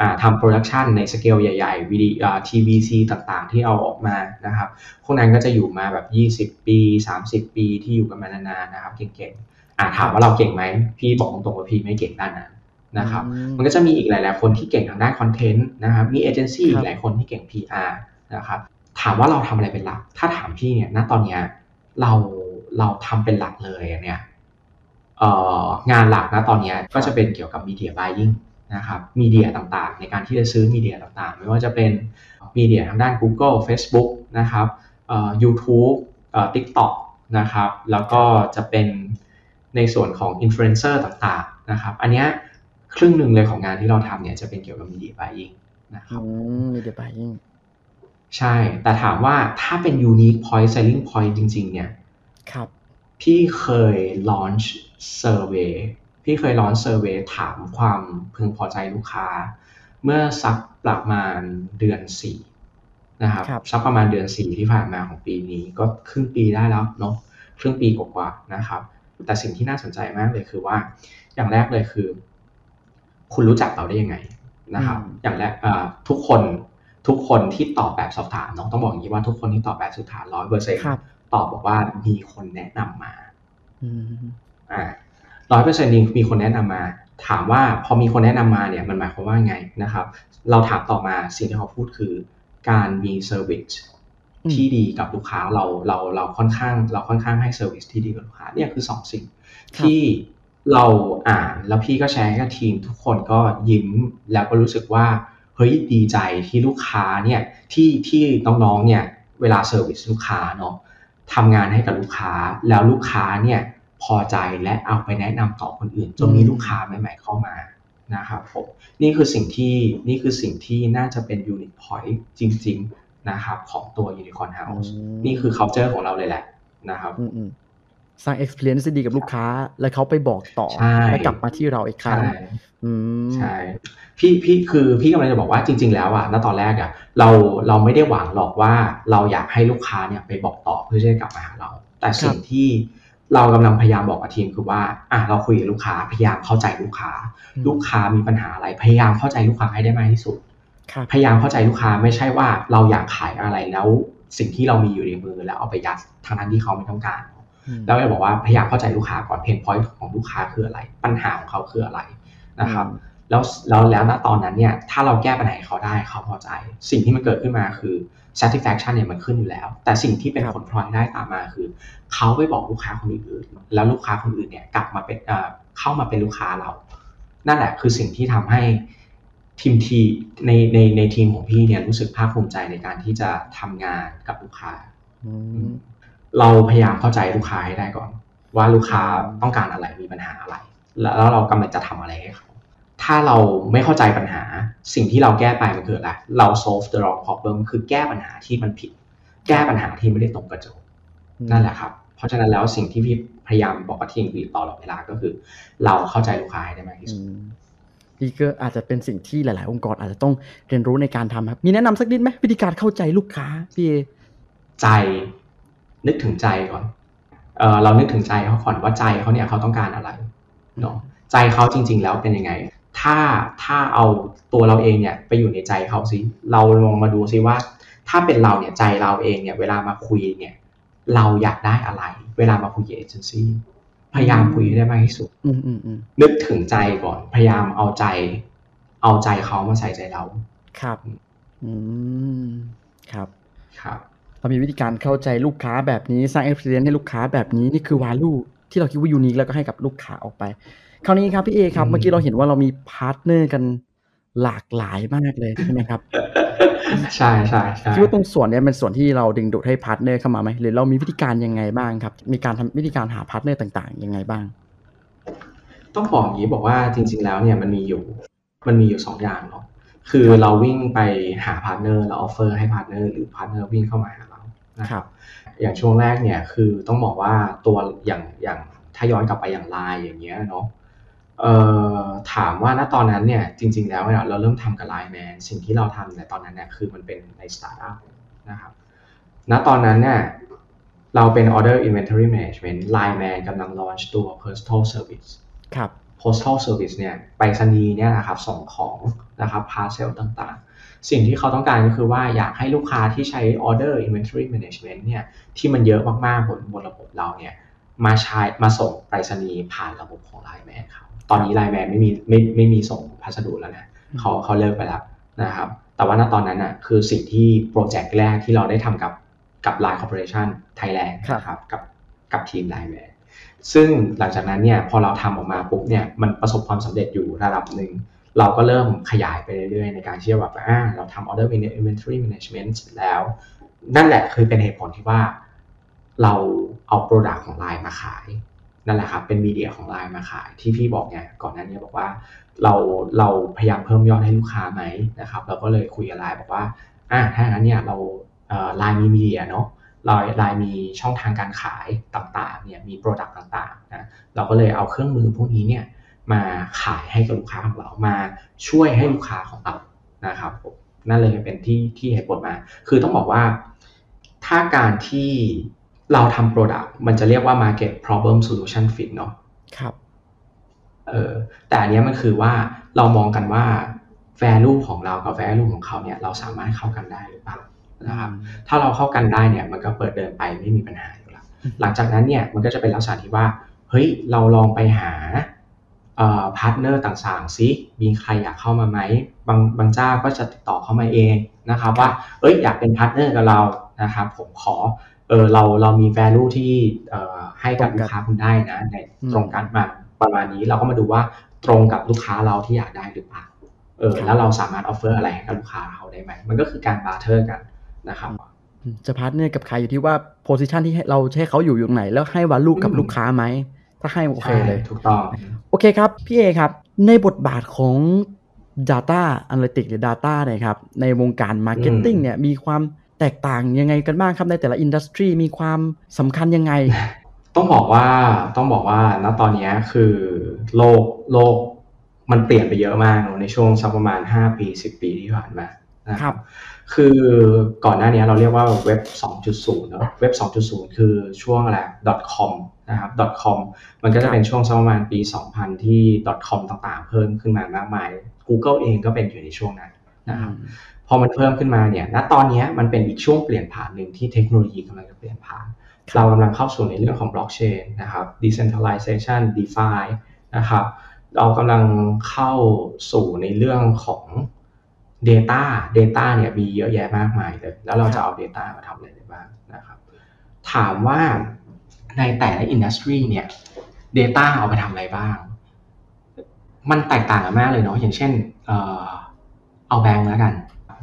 อ่าทำ production ในสเกลใหญ่ๆวิดีอ่า TVC ต่างๆ ที่เอาออกมานะครับพวกนั้นก็จะอยู่มาแบบ 20 ปี 30 ปีที่อยู่กันมานานๆนะครับเก่งๆอ่าถามว่าเราเก่งไหมพี่บอกตรงๆว่าพี่ไม่เก่งด้านนั้นนะครับอืมมันก็จะมีอีกหลายๆคนที่เก่งทางด้านคอนเทนต์นะครับมีเอเจนซี่ครับหลายคนที่เก่ง PR นะครับถามว่าเราทำอะไรเป็นหลัก ถ้าถามพี่เนี่ยณตอนเนี้ย เราเราทำเป็นหลักเลยเนี่ยเอ่องานหลักนะตอนเนี้ยก็จะเป็นเกี่ยวกับ media buying นะครับมีเดียต่างๆ ในการที่จะซื้อมีเดียต่างๆ ไม่ว่าจะเป็นมีเดียทางด้าน Google Facebook นะครับเอ่อ YouTube เอ่อ TikTok นะครับแล้วก็จะเป็นในส่วนของ influencer ต่างๆนะครับอันเนี้ยครึ่งหนึ่งเลยของงานที่เราทำเนี่ยจะเป็นเกี่ยวกับ media buying นะครับอืม media buying ใช่ แต่ถามว่าถ้าเป็น unique point selling point จริง ๆ เนี่ย ครับ พี่เคย launch survey พี่เคย launch survey ถามความพึงพอใจลูกค้า เมื่อสักประมาณเดือนสี่นะครับครับสักประมาณเดือนสี่ที่ผ่านมาของปีนี้ก็ครึ่งปีได้แล้วเนาะครึ่งปีกว่าๆนะครับ แต่สิ่งที่น่าสนใจมากเลยคือว่า อย่างแรกเลยคือ คุณรู้จักเราได้ยังไงนะครับอืมอย่างแรกอ่าทุกคน ทุกคนที่ตอบแบบสอบถามเนาะต้องบอกอย่างนี้ว่าทุกคนที่ตอบแบบสุดถามร้อยเปอร์เซ็นต์ครับตอบบอกว่ามีคนแนะนำมาอืมอ่าร้อยเปอร์เซ็นต์นี้มีคนแนะนำมา ถามว่าพอมีคนแนะนำมาเนี่ยมันหมายความว่าไงนะครับ เราถามต่อมาสิ่งที่เขาพูดคือ การมี service อืมที่ดีกับลูกค้าเราเราเราค่อนข้าง เราค่อนข้างให้ service ที่ดีกับลูกค้าเนี่ยคือสองสิ่งครับที่เราอ่านแล้วพี่ก็แชร์ให้กับทีมทุกคนก็ยิ้มแล้วก็รู้สึกว่า เฮ้ยดีใจที่ลูกค้าเนี่ยที่ที่น้องๆเนี่ยเวลา service ลูกค้าเนาะทำงานให้กับลูกค้าแล้วลูกค้าเนี่ยพอใจและเอาไปแนะนำต่อคนอื่นจนมีลูกค้าใหม่ ๆ เข้ามานะครับผมนี่คือสิ่งที่นี่คือสิ่งที่น่าจะเป็น unique point จริง ๆนะครับ ของตัว Unicorn House อืมนี่คือ culture ของเราเลยแหละนะครับอืมอืม สร้าง experience ที่ดีกับลูกค้า แล้วเขาไปบอกต่อใช่แล้วกลับมาที่เราอีกครั้งใช่อืมใช่พี่พี่คือพี่กำลังจะบอกว่าจริง ๆ แล้วอะณตอนแรกอะเราเราไม่ได้หวังหรอกว่าเราอยากให้ลูกค้าเนี่ยไปบอกต่อเพื่อจะได้กลับมาหาเรา แต่สิ่งที่เรากำลังพยายามบอกกับทีมคือว่าอะเราคุยกับลูกค้าพยายามเข้าใจลูกค้าอืมลูกค้ามีปัญหาอะไรพยายามเข้าใจลูกค้าให้ได้มากที่สุดครับพยายามเข้าใจลูกค้าไม่ใช่ว่าเราอยากขายอะไรแล้วสิ่งที่เรามีอยู่ในมือแล้วเอาไปยัดทางนั้นที่เขาไม่ต้องการอืม แล้วเราบอกว่าพยายามเข้าใจลูกค้าก่อนเพนพอยต์ของลูกค้าคืออะไร ปัญหาของเขาคืออะไรนะครับอืมแล้วแล้วแล้วณตอนนั้นเนี่ยถ้าเราแก้ปัญหาให้เขาได้เขาพอใจ สิ่งที่มันเกิดขึ้นมาคือ satisfaction เนี่ยมันขึ้นอยู่แล้ว แต่สิ่งที่เป็นครับผลพลอยได้ตามมาคือ เขาไปบอกลูกค้าคนอื่นๆแล้วลูกค้าคนอื่นเนี่ยกลับมาเป็นเอ่อเข้ามาเป็นลูกค้าเรา นั่นแหละคือสิ่งที่ทำให้ทีมทีในในในทีมของพี่เนี่ยรู้สึกภาคภูมิใจในการที่จะทำงานกับลูกค้าอืม เราพยายามเข้าใจลูกค้าให้ได้ก่อน ว่าลูกค้าต้องการอะไรมีปัญหาอะไร แล้วแล้วเรากำลังจะทำอะไรให้เขาถ้าเราไม่เข้าใจปัญหา สิ่งที่เราแก้ไปมันคืออะไรเรา solve the wrong problem คือแก้ปัญหาที่มันผิด แก้ปัญหาที่ไม่ได้ตรงกระโจกนั่นแหละครับ เพราะฉะนั้นแล้วสิ่งที่พี่พยายามบอกกับทีมวีตลอดเวลาก็คือ เราเข้าใจลูกค้าให้ได้มากที่สุดนี่ก็อาจจะเป็นสิ่งที่หลาย ๆ องค์กรอาจจะต้องเรียนรู้ในการทำครับ มีแนะนำสักนิดไหมวิธีการเข้าใจลูกค้าพี่เอใจ นึกถึงใจก่อนเออเรานึกถึงใจเขาก่อนว่าใจเขาเนี่ยเขาต้องการอะไรเนาะใจเขาจริง ๆ แล้วเป็นยังไง ถ้าถ้าเอาตัวเราเองเนี่ยไปอยู่ในใจเขาสิเราลองมาดูซิว่า ถ้าเป็นเราเนี่ยใจเราเองเนี่ยเวลามาคุยเนี่ยเราอยากได้อะไร เวลามาคุยกับเอเจนซี่พยายามคุยให้ได้มากที่สุดอืมอืมอืมนึกถึงใจก่อน พยายามเอาใจ เอาใจเขามาใส่ใจเรา ครับ อืม ครับ ครับ เรามีวิธีการเข้าใจลูกค้าแบบนี้สร้าง experience ให้ลูกค้าแบบนี้นี่คือ value ที่เราคิดว่า unique แล้วก็ให้กับลูกค้าออกไป คราวนี้ครับพี่เอครับอืมเมื่อกี้เราเห็นว่าเรามี partner กันหลากหลายมากเลยใช่ไหมครับ ใช่ใช่ใช่คิดว่าตรงส่วนเนี้ยเป็นส่วนที่เราดึงดูดให้ partner เข้ามาไหมหรือเรามีวิธีการยังไงบ้างครับ มีการทำวิธีการหา partner ต่างๆ ยังไงบ้าง ต้องบอกอย่างนี้บอกว่าจริง ๆ แล้วเนี่ยมันมีอยู่มันมีอยู่สองอย่างเนาะคือเราวิ่งไปหา partner เรา offer ให้ partner หรือ partner วิ่งเข้ามาหาเรา นะครับ อย่างช่วงแรกเนี่ยคือต้องบอกว่าตัวอย่างอย่างถ้าย้อนกลับไปอย่างไลน์อย่างเงี้ยเนาะเอ่อถามว่าณตอนนั้นเนี่ยจริง ๆ แล้วเนี่ยเราเริ่มทำกับ Line Man สิ่งที่เราทำในตอนนั้นเนี่ยคือมันเป็นในสตาร์ทอัพนะครับณตอนนั้นเนี่ยเราเป็น Order Inventory Management Line Man กำลัง launch ตัว Postal Service ครับ postal service เนี่ยไปรษณีย์เนี่ยนะครับส่งของนะครับ parcel ต่างๆ สิ่งที่เขาต้องการก็คือว่าอยากให้ลูกค้าที่ใช้ order inventory management เนี่ยที่มันเยอะมากๆบนบนระบบเราเนี่ยมาใช้มาส่งไปรษณีย์ผ่านระบบของ Line Man เขาตอนนี้ Line Man ไม่มีไม่ไม่มีส่งพัสดุแล้วนะเขาเขาเลิกไปแล้วนะครับ แต่ว่าณตอนนั้นน่ะคือสิ่งที่โปรเจกต์แรกที่เราได้ทำกับกับ Line Corporation Thailand ครับนะครับกับกับทีม Line Man ซึ่งหลังจากนั้นเนี่ยพอเราทำออกมาปุ๊บเนี่ยมันประสบความสำเร็จอยู่ระดับหนึ่ง เราก็เริ่มขยายไปเรื่อยๆ ในการที่จะแบบอ่าเราทำ order inventory management เสร็จแล้ว นั่นแหละคือเป็นเหตุผลที่ว่า เราเอา product ของ Line มาขาย นั่นแหละครับเป็นมีเดียของ Line มาขาย ที่พี่บอกเนี่ยก่อนหน้านี้บอกว่า เราเราพยายามเพิ่มยอดให้ลูกค้าไหมนะครับ เราก็เลยคุยกับ Line บอกว่าอ่าถ้าอย่างนั้นเนี่ยเราเอ่อ Line มีมีเดียเนาะเราไลน์มีช่องทางการขายต่างๆเนี่ยมี product ต่างๆนะเราก็เลยเอาเครื่องมือพวกนี้เนี่ย มาขายให้กับลูกค้าของเรามาช่วยให้ลูกค้าของเรานะครับผมนั่นเลยเป็นที่ที่เหตุผลมา คือต้องบอกว่าถ้าการที่เราทำ product มันจะเรียกว่า market problem solution fit เนาะครับเออแต่อันเนี้ยมันคือว่าเรามองกันว่า value ของเรากับ value ของเขาเนี่ยเราสามารถเข้ากันได้หรือเปล่านะครับถ้าเราเข้ากันได้เนี่ยมันก็เปิดเดินไปไม่มีปัญหาอยู่แล้วอืมหลังจากนั้นเนี่ยมันก็จะเป็นลักษณะที่ว่าเฮ้ยเราลองไปหาเอ่อ partner ต่างๆซิมีใครอยากเข้ามาไหมบางบางเจ้าก็จะติดต่อเข้ามาเองนะครับว่าเอ้ยอยากเป็น partner กับเรานะครับผมขอเออเราเรามี value ที่เอ่อให้กับลูกค้าคุณได้นะในตรงกันมาประมาณนี้เราก็มาดูว่าตรงกับลูกค้าเราที่อยากได้หรือเปล่าเออแล้วเราสามารถ offer อะไรให้กับลูกค้าเขาได้ไหมมันก็คือการ barter กันนะครับจะ partner กับใครอยู่ที่ว่าโพ i ิชันที่ให้เราให้เขาอยู่อยู่ตรงไหน แล้วให้ value กับอืมลูกค้าไหมถ้าให้โอเคใช่เลยถูกต้อง โอเคครับ พี่เอครับ ในบทบาทของ Data Analytics หรือ Data เนี่ยครับ ในวงการ Marketing อืมเนี่ยมีความแตกต่างยังไงกันบ้างครับ ในแต่ละ industry มีความสำคัญยังไง ต้องบอกว่าต้องบอกว่าณตอนเนี้ยคือโลกโลกมันเปลี่ยนไปเยอะมากเนอะในช่วงสักประมาณ 5 ปี 10 ปีที่ผ่านมานะครับ คือก่อนหน้านี้เราเรียกว่าเว็บ 2.0เนอะเว็บ 2.0 คือช่วงอะไร .com นะครับ .com มันก็ครัจะบเป็นช่วงสักประมาณปี 2000 ที่ .com ต่างๆ เพิ่มขึ้นมามากมาย Google เองก็เป็นอยู่ในช่วงนั้นนะครับพอมันเพิ่มขึ้นมาเนี่ย ณ ตอนเนี้ยมันเป็นอีกช่วงเปลี่ยนผ่านหนึ่งที่เทคโนโลยีกำลังจะเปลี่ยนผ่านครับเรากำลังเข้าสู่ในเรื่องของบล็อกเชนนะครับ decentralization DeFi นะครับ เรากำลังเข้าสู่ในเรื่องของ Data Data เนี่ยมีเยอะแยะมากมายเลย แล้วเราจะเอา Data มาทำอะไรได้บ้างนะครับ ถามว่าในแต่ละอินดัสทรีเนี่ย Data เอาไปทำอะไรบ้าง มันแตกต่างกันมากเลยเนาะ อย่างเช่น เอ่อเอาแบงค์แล้วกัน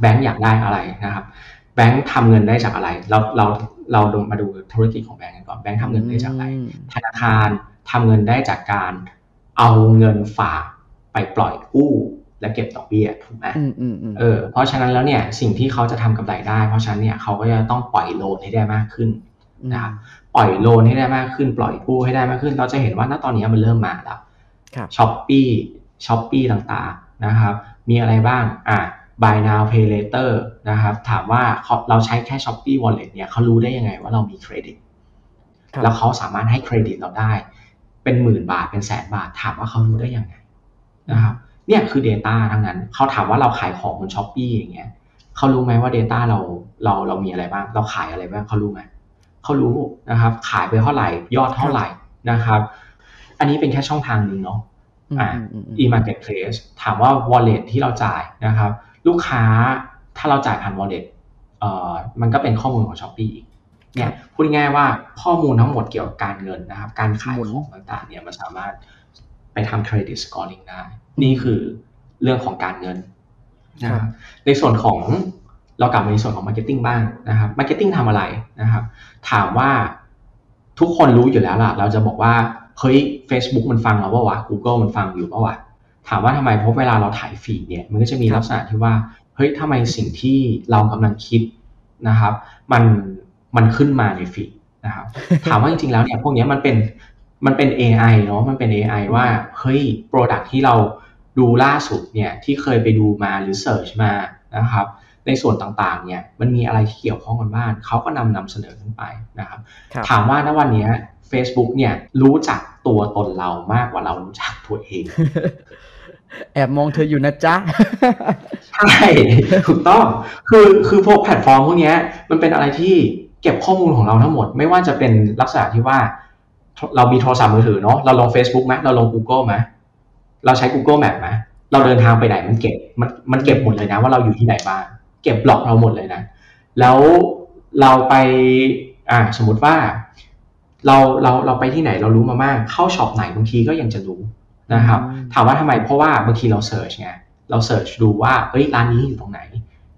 แบงค์อยากได้อะไรนะครับ แบงค์ทำเงินได้จากอะไร เรา เรา เราลงมาดูธุรกิจของแบงค์กันก่อน แบงค์ทำเงินได้จากอะไร ธนาคารทำเงินได้จากการเอาเงินฝากไปปล่อยกู้ และเก็บดอกเบี้ยถูกไหมอืมอืมอืมเออเพราะฉะนั้นแล้วเนี่ยสิ่งที่เขาจะทำกำไรได้ เพราะฉะนั้นเนี่ยเขาก็จะต้องปล่อย loan ให้ได้มากขึ้นนะครับปล่อย loan ให้ได้มากขึ้น ปล่อยกู้ให้ได้มากขึ้น เราจะเห็นว่าณตอนนี้มันเริ่มมาแล้วครับ Shopee Shopee ต่างๆนะครับ มีอะไรบ้างอะ buy now pay later นะครับ ถามว่าเขาเราใช้แค่ Shopee Wallet เนี่ยเขารู้ได้ยังไงว่าเรามีเครดิตครับแล้วเขาสามารถให้เครดิตเราได้ เป็นหมื่นบาทเป็นแสนบาท ถามว่าเขารู้ได้ยังไงนะครับ เนี่ยคือ Data ทั้งนั้นเขาถามว่าเราขายของบน Shopee อย่างเงี้ยเขารู้ไหมว่า Data เราเราเรามีอะไรบ้าง เราขายอะไรบ้างเขารู้ไหมเขารู้นะครับ ขายไปเท่าไหร่ยอดเท่าไหร่นะครับ อันนี้เป็นแค่ช่องทางหนึ่งเนาะอืมอ่าอืมอืมอืม e-marketplace ถามว่า wallet ที่เราจ่ายนะครับ ลูกค้าถ้าเราจ่ายผ่าน wallet เอ่อมันก็เป็นข้อมูลของ Shopee อีกเนี่ยพูดง่ายๆว่าข้อมูลทั้งหมดเกี่ยวกับการเงินนะครับ การขายของต่างๆเนี่ยมันสามารถไป ทำ credit scoring ได้ นี่คือเรื่องของการเงินนะครับในส่วนของเรากลับมาในส่วนของ marketing บ้างนะครับ marketing ทำอะไรนะครับ ถามว่าทุกคนรู้อยู่แล้วล่ะ เราจะบอกว่า เฮ้ย Facebook มันฟังเราเปล่าวะ Google มันฟังอยู่เปล่าวะ ถามว่าทำไม เพราะเวลาเราถ่ายฟีดเนี่ย มันก็จะมีลักษณะที่ว่า เฮ้ยทำไมสิ่งที่เรากำลังคิดนะครับ มัน มันขึ้นมาในฟีดนะครับ ถามว่าจริงๆแล้วเนี่ย พวกเนี้ยมันเป็น มันเป็น AI เนาะมันเป็น AI ว่าเฮ้ย Product ที่เราดูล่าสุดเนี่ยที่เคยไปดูมาหรือ Search มานะครับในส่วนต่างๆเนี่ยมันมีอะไรที่เกี่ยวข้องกันบ้างเขาก็นำนำเสนอขึ้นไปนะครับครับถามว่าณวันเนี้ย Facebook เนี่ยรู้จักตัวตนเรามากกว่าเรารู้จักตัวเอง แอบมองเธออยู่นะจ๊ะ ใช่ ถูกต้อง คือคือพวกแพลตฟอร์มพวกเนี้ยมันเป็นอะไรที่เก็บข้อมูลของเราทั้งหมด ไม่ว่าจะเป็นลักษณะที่ว่า เรามีโทรศัพท์มือถือเนาะเราลง Facebook ไหมเราลง Google ไหมเราใช้ Google Map ไหมเราเดินทางไปไหนมันเก็บมันมันเก็บหมดเลยนะ ว่าเราอยู่ที่ไหนบ้างเก็บ log เราหมดเลยนะ แล้วเราไปอ่าสมมติว่า เราเราเราไปที่ไหนเรารู้มามากเข้า shop ไหนบางทีก็ยังจะรู้นะครับอืมถามว่าทำไมเพราะว่าบางทีเรา search ไงเรา search ดูว่าเอ้ยร้านนี้อยู่ตรงไหน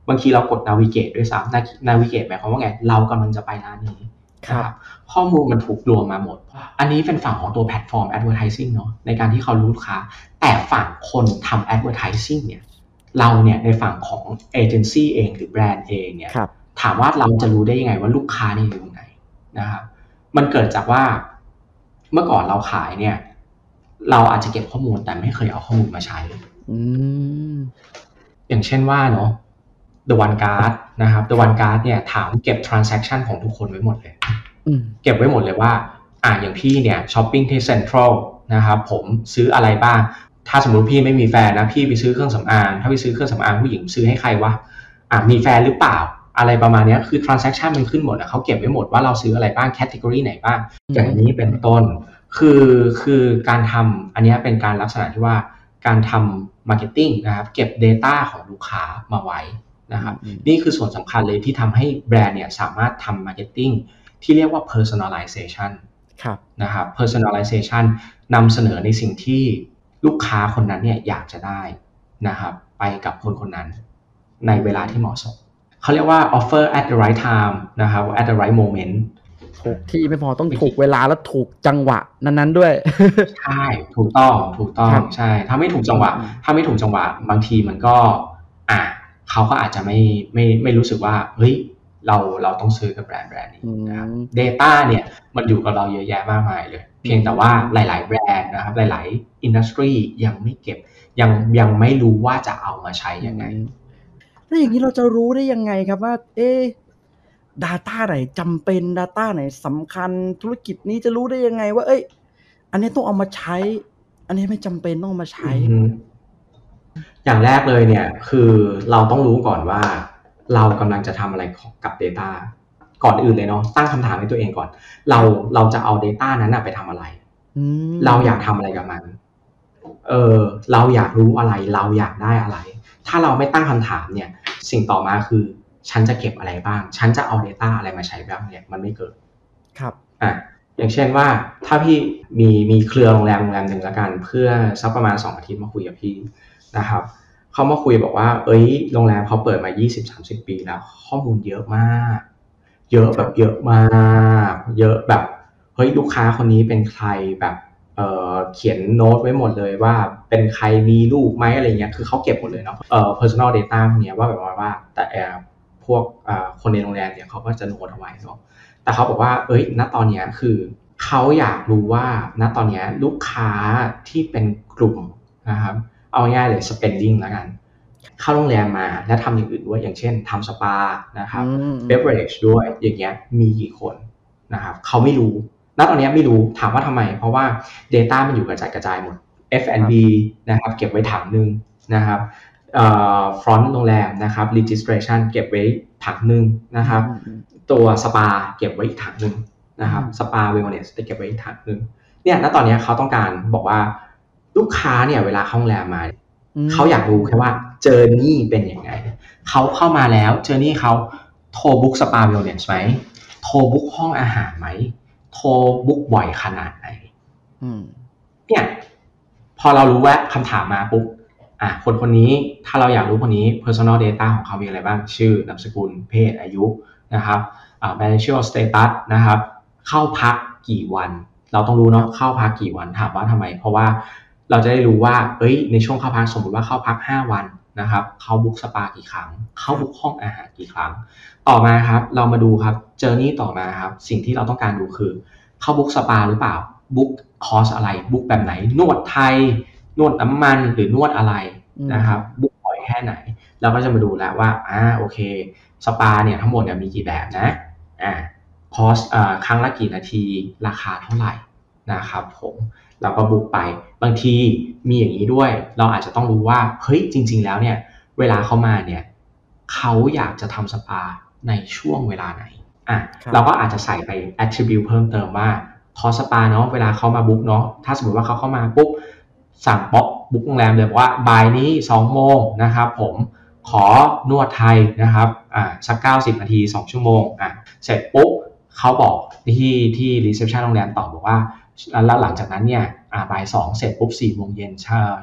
บางทีเรากด navigate ด้วยซ้ำ navigate หมายความว่าไงเรากำลังจะไปร้านนี้ครับนะ ข้อมูลมันถูกรวมมาหมด อันนี้เป็นฝั่งของตัวแพลตฟอร์ม advertising เนาะในการที่เขารู้ลูกค้า แต่ฝั่งคนทำ advertising เนี่ยเราเนี่ยในฝั่งของเอเจนซี่เองหรือแบรนด์เองเนี่ยครับถามว่าเราจะรู้ได้ยังไงว่าลูกค้าเนี่ยอยู่ตรงไหนนะครับมันเกิดจากว่าเมื่อก่อนเราขายเนี่ย เราอาจจะเก็บข้อมูลแต่ไม่เคยเอาข้อมูลมาใช้อืมอย่างเช่นว่าเนาะ The One Card นะครับ The One Card เนี่ยถามเก็บ transaction ของทุกคนไว้หมดเลยอืม เก็บไว้หมดเลยว่าอ่าอย่างพี่เนี่ยช้อปปิ้งที่เซ็นทรัลนะครับผมซื้ออะไรบ้าง ถ้าสมมติพี่ไม่มีแฟนนะพี่ไปซื้อเครื่องสำอางถ้าไปซื้อเครื่องสำอางผู้หญิงซื้อให้ใครวะอ่ามีแฟนหรือเปล่าอะไรประมาณเนี้ยคือ transaction มันขึ้นหมดอะเขาเก็บไว้หมดว่าเราซื้ออะไรบ้าง category ไหนบ้าง อย่างนี้เป็นต้น คือคือการทำอันเนี้ยเป็นการลักษณะที่ว่าการทำ marketing นะครับ เก็บ data ของลูกค้ามาไว้นะครับอืมนี่คือส่วนสำคัญเลยที่ทำให้แบรนด์เนี่ยสามารถทำ marketing ที่เรียกว่า personalization ครับนะครับ personalization นำเสนอในสิ่งที่ลูกค้าคนนั้นเนี่ยอยากจะได้นะครับ ไปกับคนคนนั้น ในเวลาที่เหมาะสมเขาเรียกว่า offer at the right time นะครับ at the right moment ถูกที่ไม่พอต้องถูกเวลาแล้วถูกจังหวะนั้นๆด้วย ใช่ถูกต้องถูกต้องครับใช่ ถ้าไม่ถูกจังหวะอืมถ้าไม่ถูกจังหวะ บางทีมันก็ อะเขาก็อาจจะไม่ไม่ไม่รู้สึกว่าเฮ้ย เราเราต้องซื้อกับแบรนด์แบรนด์นี้นะครับ Data เนี่ยมันอยู่กับเราเยอะแยะมากมายเลย เพียงแต่ว่าหลาย ๆ แบรนด์นะครับ หลาย ๆ อินดัสทรียังไม่เก็บยังยังไม่รู้ว่าจะเอามาใช้ยังไงแล้วอย่างนี้เราจะรู้ได้ยังไงครับว่า เอ๊ะ Data ไหนจำเป็น Data ไหนสำคัญธุรกิจนี้จะรู้ได้ยังไง ว่า เอ้ย อันนี้ต้องเอามาใช้ อันนี้ไม่จำเป็นต้องเอามาใช้อืมอย่างแรกเลยเนี่ย คือเราต้องรู้ก่อนว่า เรากำลังจะทำอะไรกับ Data ก่อนอื่นเลยเนาะตั้งคำถามให้ตัวเองก่อน เราเราจะเอา Data นั้นนะไปทำอะไรอืมเราอยากทำอะไรกับมัน เออ เราอยากรู้อะไร เราอยากได้อะไร ถ้าเราไม่ตั้งคำถามเนี่ย สิ่งต่อมาคือ ฉันจะเก็บอะไรบ้าง ฉันจะเอา Data อะไรมาใช้บ้างเนี่ย มันไม่เกิด ครับ อะอย่างเช่นว่าถ้าพี่มีมีเครือโรงแรมโรงแรมหนึ่งแล้วกัน เพื่อสักประมาณสองอาทิตย์มาคุยกับพี่นะครับ เขามาคุยบอกว่า เอ้ย โรงแรมเขาเปิดมา 20-30 ปีแล้ว ข้อมูลเยอะมาก เยอะแบบเยอะมาก เยอะแบบ เฮ้ย ลูกค้าคนนี้เป็นใครแบบเเขียนโน้ตไว้หมดเลยว่าเป็นใครมีลูกไหมอะไรเงี้ย คือเขาเก็บหมดเลยเนาะ เอ่อ personal data พวกเนี้ยว่าแบบว่า แต่แอบพวกคนในโรงแรมเนี่ยเขาก็จะโน้ตเอาไว้เนาะ แต่เขาบอกว่า เอ้ย ณ ตอนเนี้ยคือเขาอยากรู้ว่า ณ ตอนนี้ลูกค้าที่เป็นกลุ่มนะครับ เอาง่ายเลย spending แล้วกัน เข้าโรงแรมมาและทำอย่างอื่นด้วย อย่างเช่นทำสปานะครับ beverage ด้วยอย่างเงี้ยมีกี่คนนะครับเขาไม่รู้ณตอนนี้ไม่รู้ถามว่าทำไม เพราะว่า Data มันอยู่กระจายกระจายหมด F&B นะครับเก็บไว้ถังหนึ่งนะครับฟรอนต์โรงแรมนะครับ registration เก็บไว้ถังหนึ่งนะครับ ตัวสปาเก็บไว้อีกถังหนึ่งนะครับ สปาเวลเนสจะเก็บไว้อีกถังหนึ่งเนี่ย ณ ตอนนี้เขาต้องการบอกว่า ลูกค้าเนี่ยเวลาเข้าโรงแรมมาเขาอยากรู้แค่ว่า journey เป็นยังไงเขาเข้ามาแล้ว journey เขาโทร book สปา wellness ไหมโทร book ห้องอาหารไหมโทร book บ่อยขนาดไหนเนี่ยพอเรารู้ว่าคำถามมาปุ๊บอะคนคนนี้ถ้าเราอยากรู้คนนี้ personal data ของเขามีอะไรบ้าง ชื่อนามสกุลเพศอายุนะครับอ่า financial status นะครับ เข้าพักกี่วัน เราต้องรู้เนาะเข้าพักกี่วันถามว่าทำไม เพราะว่า เราจะได้รู้ว่าเอ้ย ในช่วงเข้าพักสมมติว่าเข้าพัก 5 วันนะครับเขา book สปากี่ครั้งเขา book ห้องอาหารกี่ครั้ง ต่อมาครับเรามาดูครับ journey ต่อมาครับสิ่งที่เราต้องการดูคือเขา book สปาหรือเปล่า book คอร์สอะไร book แบบไหน นวดไทย นวดน้ำมันหรือนวดอะไรนะครับ book บ่อยแค่ไหน เราก็จะมาดูแล้วว่าอ่าโอเคสปาเนี่ยทั้งหมดเนี่ยมีกี่แบบนะอ่าคอร์สอ่าครั้งละกี่นาทีราคาเท่าไหร่นะครับผมเราก็ book ไป บางทีมีอย่างนี้ด้วย เราอาจจะต้องรู้ว่าเฮ้ยจริง ๆ แล้วเนี่ยเวลาเขามาเนี่ยเขาอยากจะทำสปาในช่วงเวลาไหนอะเราก็อาจจะใส่ไป attribute เพิ่มเติมว่าคอร์สสปาเนาะเวลาเขามา book เนาะถ้าสมมติว่าเขาเข้ามาปุ๊บสั่งปุ๊บ book โรงแรมเลยบอกว่าบ่ายนี้2โมงนะครับผมขอนวดไทยนะครับอ่าสัก 90 นาที 2 ชั่วโมงอะเสร็จปุ๊บเขาบอกที่ที่ reception โรงแรมตอบบอกว่า แล้วหลังจากนั้นเนี่ยบ่ายสองเสร็จปุ๊บสี่โมงเย็น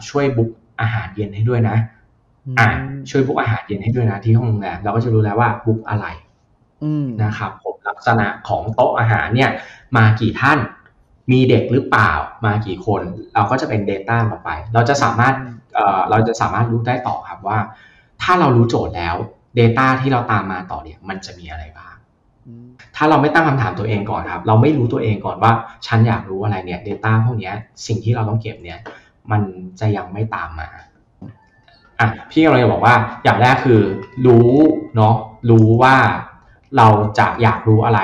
ช่วย book อาหารเย็นให้ด้วยนะ อ่า ช่วย book อาหารเย็นให้ด้วยนะที่ห้องโรงแรมเราก็จะรู้แล้วว่า book อะไรนะครับผมลักษณะของโต๊ะอาหารเนี่ย มากี่ท่าน มีเด็กหรือเปล่ามากี่คน เราก็จะเป็น Data มาไป เราจะสามารถเอ่อเราจะสามารถรู้ได้ต่อครับว่า ถ้าเรารู้โจทย์แล้ว Data ที่เราตามมาต่อเนี่ย มันจะมีอะไรบ้าง ถ้าเราไม่ตั้งคำถามตัวเองก่อนครับ เราไม่รู้ตัวเองก่อนว่า ฉันอยากรู้อะไรเนี่ย Data พวกนี้สิ่งที่เราต้องเก็บเนี่ย มันจะยังไม่ตามมาอะพี่กำลังจะบอกว่าอย่างแรกคือ รู้เนาะรู้ว่าเราจะอยากรู้อะไร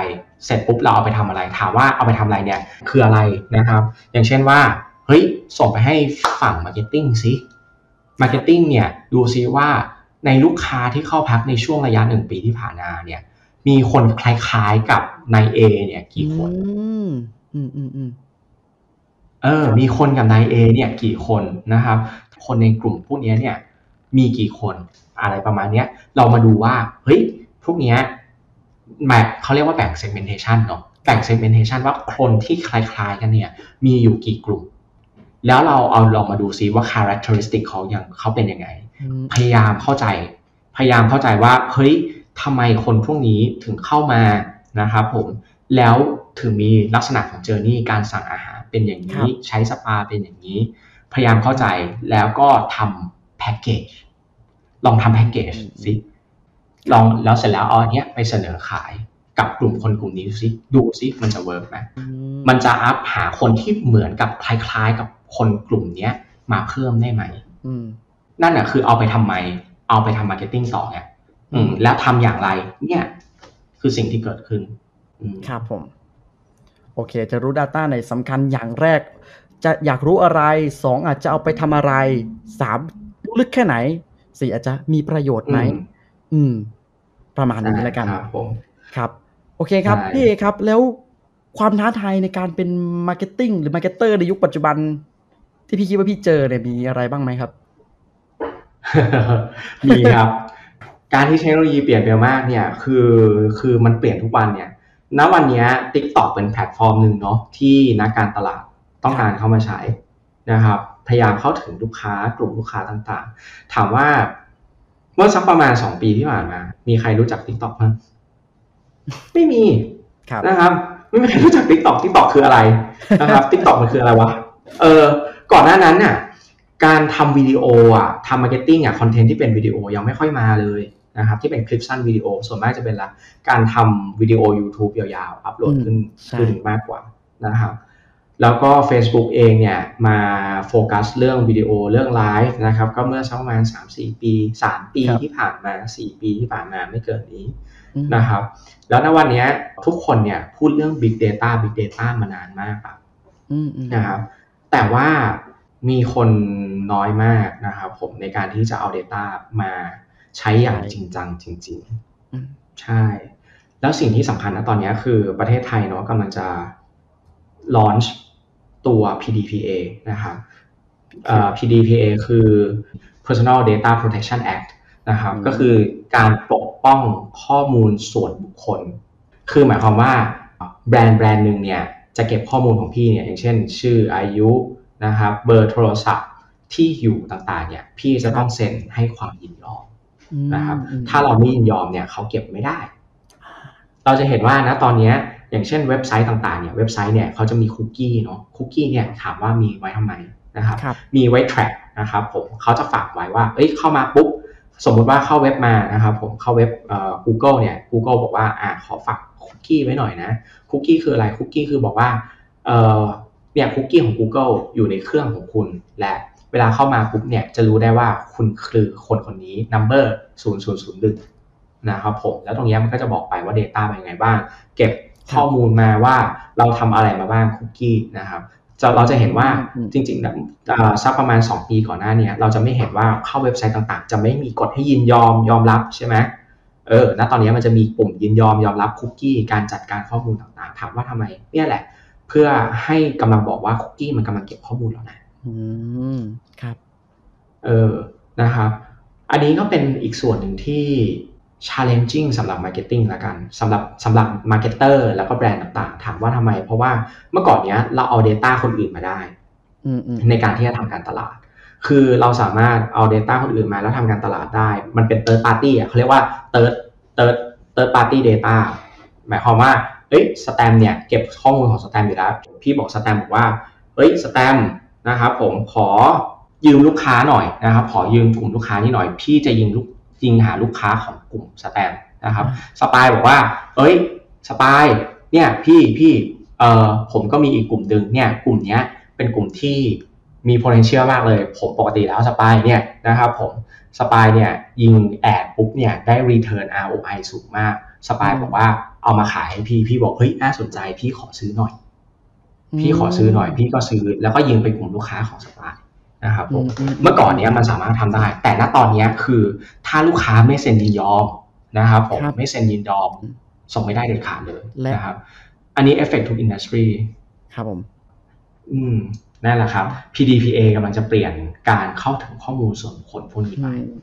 เสร็จปุ๊บเราเอาไปทำอะไร ถามว่าเอาไปทำอะไรเนี่ยคืออะไรนะครับ อย่างเช่นว่าเฮ้ยส่งไปให้ฝั่ง marketing ซิ marketing เนี่ยดูซิว่าในลูกค้าที่เข้าพักในช่วงระยะหนึ่งปีที่ผ่านมาเนี่ย มีคนคล้ายๆกับนายเอเนี่ย กี่คนอืมอืมอืมเออ มีคนกับนายเอเนี่ย กี่คนนะครับ คนในกลุ่มพวกนี้เนี่ย มีกี่คนอะไรประมาณเนี้ย เรามาดูว่าเฮ้ยพวกเนี้ยแบบเขาเรียกว่าแบ่ง segmentation เนาะแบ่ง segmentation ว่าคนที่คล้ายๆกันเนี่ย มีอยู่กี่กลุ่ม แล้วเราเอาลองมาดูซิว่า characteristic เขาอย่างเขาเป็นยังไง พยายามเข้าใจ พยายามเข้าใจว่าเฮ้ย ทำไมคนพวกนี้ถึงเข้ามานะครับผมแล้วถึงมีลักษณะของเจอร์นี่การสั่งอาหารเป็นอย่างนี้ใช้สปาเป็นอย่างนี้ พยายามเข้าใจแล้วก็ทำแพ็กเกจลองทำแพ็กเกจสิลองแล้วเสร็จแล้วเอาอันนี้ไปเสนอขายกับกลุ่มคนกลุ่มนี้สิดูสิมันจะ work ไหมมันจะอัพหาคนที่เหมือนกับคล้ายๆกับคนกลุ่มเนี้ยมาเพิ่มได้ไหมนั่นแหะคือเอาไปทำไม เอาไปทำ marketing ต่อไง อืม แล้วทำอย่างไร เนี่ย คือสิ่งที่เกิดขึ้นครับผม โอเค จะรู้ Data ในสำคัญอย่างแรก จะอยากรู้อะไรสองอาจจะเอาไปทำอะไรสามลึกแค่ไหนสี่อาจจะมีประโยชน์ไหมอืม ประมาณนี้แล้วกันครับผมครับ โอเคครับ พี่ครับ แล้วความท้าทายในการเป็น marketing หรือ marketer ในยุคปัจจุบัน ที่พี่คิดว่าพี่เจอเนี่ยมีอะไรบ้างไหมครับ มีครับ การที่เทคโนโลยีเปลี่ยนเร็วมากเนี่ยคือคือมันเปลี่ยนทุกวันเนี่ยณวันนี้ TikTok เป็นแพลตฟอร์มหนึ่งเนาะที่นักการตลาดต้องการเข้ามาใช้นะครับ พยายามเข้าถึงลูกค้ากลุ่มลูกค้าต่างๆ ถามว่าเมื่อสักประมาณสองปีที่ผ่านมา มีใครรู้จัก TikTok มั้งไม่มีนะครับ ไม่มีใครรู้จัก TikTok TikTok คืออะไรนะครับ TikTok มันคืออะไรวะเออก่อนหน้านั้นน่ะการทำวิดีโออะทำ marketing อะคอนเทนต์ที่เป็นวิดีโอยังไม่ค่อยมาเลย นะครับที่เป็นคลิปสั้นวิดีโอส่วนมากจะเป็นละการทำวิดีโอ YouTube ยาวๆ อัปโหลดขึ้นใช่ขึ้นมากกว่านะครับแล้วก็ Facebook เองเนี่ยมาโฟกัสเรื่องวิดีโอเรื่องไลฟ์นะครับก็เมื่อสักประมาณ 3-4 ปี 3 ปีครับที่ผ่านมา 4 ปีที่ผ่านมาไม่เกินนี้อืมนะครับ แล้วณวันเนี้ยทุกคนเนี่ยพูดเรื่อง Big Data Big Data มานานมากครับอืมอืมนะครับ แต่ว่ามีคนน้อยมากนะครับผมในการที่จะเอา Data มา ใช้อย่างจริงจังจริงอืมๆใช่ แล้วสิ่งที่สำคัญนะตอนเนี้ยคือประเทศไทยเนาะกำลังจะ launch ตัว PDPA นะครับเอ่อ PDPA คือ Personal Data Protection Act นะครับอืมก็คือการปกป้องข้อมูลส่วนบุคคล คือหมายความว่าแบรนด์แบรนด์หนึ่งเนี่ยจะเก็บข้อมูลของพี่เนี่ยอย่างเช่น ชื่ออายุนะครับเบอร์โทรศัพท์ที่อยู่ต่างๆเนี่ยพี่จะต้องเซ็นให้ความยินยอมอืม นะครับอืมถ้าเราไม่ยินยอมเนี่ยเขาเก็บไม่ได้ เราจะเห็นว่านะตอนเนี้ยอย่างเช่นเว็บไซต์ต่างๆเนี่ยเว็บไซต์เนี่ยเขาจะมีคุกกี้เนาะคุกกี้เนี่ยถามว่ามีไว้ทำไมนะครับครับมีไว้ track นะครับผมเขาจะฝากไว้ว่า เอ้ยเข้ามาปุ๊บสมมุติว่าเข้าเว็บมานะครับผมเข้าเว็บเอ่อ Google เนี่ย Google บอกว่าอ่าขอฝากคุกกี้ไว้หน่อยนะคุกกี้คืออะไรคุกกี้คือบอกว่าเอ่อเนี่ยคุกกี้ของ Google อยู่ในเครื่องของคุณ และ เวลาเข้ามาปุ๊บเนี่ยจะรู้ได้ว่าคุณคือคนคนนี้ number 0001นะครับผม แล้วตรงเนี้ยมันก็จะบอกไปว่า Data เป็นยังไงบ้าง เก็บข้อมูลมาว่าเราทำอะไรมาบ้างคุกกี้นะครับจะเราจะเห็นว่าอืมจริงๆนะอ่าสักประมาณ 2 ปีก่อนหน้าเนี้เราจะไม่เห็นว่าเข้าเว็บไซต์ต่างๆ จะไม่มีกฎให้ยินยอมยอมรับใช่ไหมเออ ณ ตอนนี้มันจะมีปุ่มยินยอมยอมรับคุกกี้การจัดการข้อมูลต่างๆ ถามว่าทำไม เนี่ยแหละ เพื่อให้กำลังบอกว่าคุกกี้มันกำลังเก็บข้อมูลแล้วนะ อืม ครับ เออ นะครับ อันนี้ก็เป็นอีกส่วนหนึ่งที่ challenging สำหรับ marketing ละกันสำหรับสำหรับ marketer แล้วก็แบรนด์ต่างๆ ถามว่าทำไม เพราะว่าเมื่อก่อนเนี้ยเราเอา Data คนอื่นมาได้อืมอืมในการที่จะทำการตลาด คือเราสามารถเอา Data คนอื่นมาแล้วทำการตลาดได้ มันเป็น third party อะเขาเรียกว่า third third third party data หมายความว่าเอ้ยสแตมเนี่ยเก็บข้อมูลของสแตมอยู่แล้ว พี่บอกสแตมบอกว่าเอ้ยสแตม นะครับผมขอยืมลูกค้าหน่อยนะครับ ขอยืมกลุ่มลูกค้านี่หน่อย พี่จะยิงลูกยิงหาลูกค้าของกลุ่มสแตมนะครับสปายบอกว่า เอ้ยสปายเนี่ยพี่พี่เอ่อผมก็มีอีกกลุ่มหนึ่งเนี่ยกลุ่มเนี้ยเป็นกลุ่มที่มี potential มากเลย ผมปกติแล้วสปายเนี่ยนะครับผมสปายเนี่ยยิง ad ปุ๊บเนี่ยได้ return ROI สูงมากสปายบอกว่าเอามาขายให้พี่พี่บอกเฮ้ยน่าสนใจพี่ขอซื้อหน่อย พี่ขอซื้อหน่อยพี่ก็ซื้อ แล้วก็ยิงไปกลุ่มลูกค้าของสปายนะครับผมเมื่อก่อนเนี้ยมันสามารถทำได้ แต่ณตอนเนี้ยคือถ้าลูกค้าไม่เซ็นยินยอมนะครับผมครับไม่เซ็นยินยอมส่งไม่ได้เด็ดขาดเลยและนะครับ อันนี้ effect ทุก industry ครับผม อืมนั่นแหละครับ PDPA กำลังจะเปลี่ยนการเข้าถึงข้อมูลส่วนบุคคลพวกนี้ไปอืม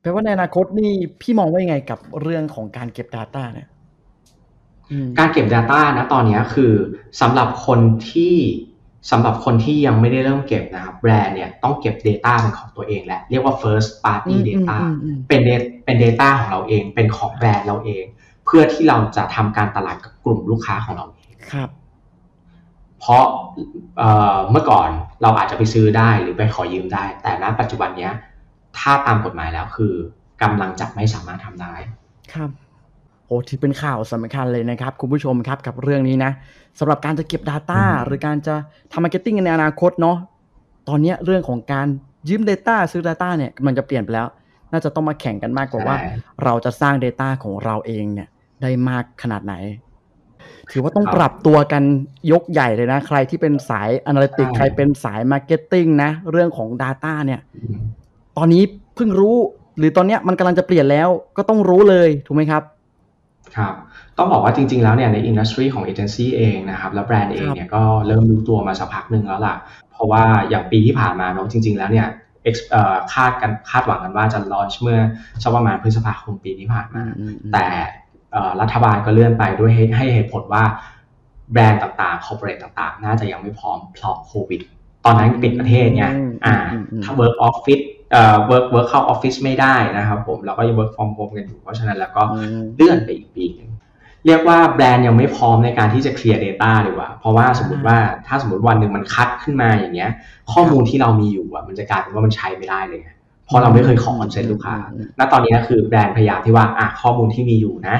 แปลว่าในอนาคตนี่พี่มองว่ายังไงกับเรื่องของการเก็บ Data เนี่ยอืม การเก็บ Data นะตอนเนี้ยคือสำหรับคนที่สำหรับคนที่ยังไม่ได้เริ่มเก็บนะครับแบรนด์เนี่ยต้องเก็บ Data เป็นของตัวเองแหละเรียกว่า first party อืม data อืมอืมอืมเป็น data เป็น Data ของเราเองเป็นของแบรนด์เราเอง เพื่อที่เราจะทำการตลาดกับกลุ่มลูกค้าของเราเองครับเพราะเอ่อเมื่อก่อนเราอาจจะไปซื้อได้หรือไปขอยืมได้ แต่ณปัจจุบันเนี้ยถ้าตามกฎหมายแล้วคือกำลังจะไม่สามารถทำได้ ครับ โอ้ที่เป็นข่าวสำคัญเลยนะครับ คุณผู้ชมครับกับเรื่องนี้นะสำหรับการจะเก็บ Data อืมหรือการจะทำ marketing ในอนาคตเนาะตอนเนี้ยเรื่องของการยืม Data ซื้อ Data เนี่ยมันจะเปลี่ยนไปแล้ว น่าจะต้องมาแข่งกันมากกว่าว่าใช่เราจะสร้าง Data ของเราเองเนี่ยได้มากขนาดไหน ถือว่าต้องครับปรับตัวกันยกใหญ่เลยนะ ใครที่เป็นสาย Analytics ใช่ใครเป็นสาย Marketing นะ เรื่องของ Data เนี่ยอืมตอนนี้เพิ่งรู้ หรือตอนเนี้ยมันกำลังจะเปลี่ยนแล้วก็ต้องรู้เลยถูกไหมครับ ครับ ต้องบอกว่าจริง ๆ แล้วเนี่ยในอินดัสทรีของเอเจนซี่เองนะครับ แล้วแบรนด์เองเนี่ยก็เริ่มรู้ตัวมาสักพักหนึ่งแล้วล่ะ เพราะว่าอย่างปีที่ผ่านมาเนาะจริง ๆ แล้วเนี่ย ex- เอ่อคาดกันคาดหวังกันว่าจะลอนช์เมื่อสักประมาณพฤษภาคมปีที่ผ่านมาอืมอืมแต่เอ่อรัฐบาลก็เลื่อนไปด้วยให้ให้เหตุผลว่าแบรนด์ต่างๆคอร์ปอเรทต่างๆ น่าจะยังไม่พร้อมเพราะโควิด ตอนนั้นปิดประเทศไงอืมอ่าอืมอืมถ้า work office เอ่อ work work เข้าออฟฟิศไม่ได้นะครับผมเราก็ยัง work from home กันอยู่ เพราะฉะนั้นแล้วก็อืมเลื่อนไปอีกปีหนึงเรียกว่าแบรนด์ยังไม่พร้อมในการที่จะเคลียร์ Data ดีกว่า เพราะว่าสมมติว่าถ้าสมมติวันหนึ่งมันคัดขึ้นมาอย่างเงี้ย ข้อมูลที่เรามีอยู่อะมันจะกลายเป็นว่ามันใช้ไม่ได้เลย เพราะเราไม่เคยขอคอนเซ็นต์ลูกค้า ณ ตอนนี้ก็คือแบรนด์พยายามที่ว่าอะข้อมูลที่มีอยู่นะ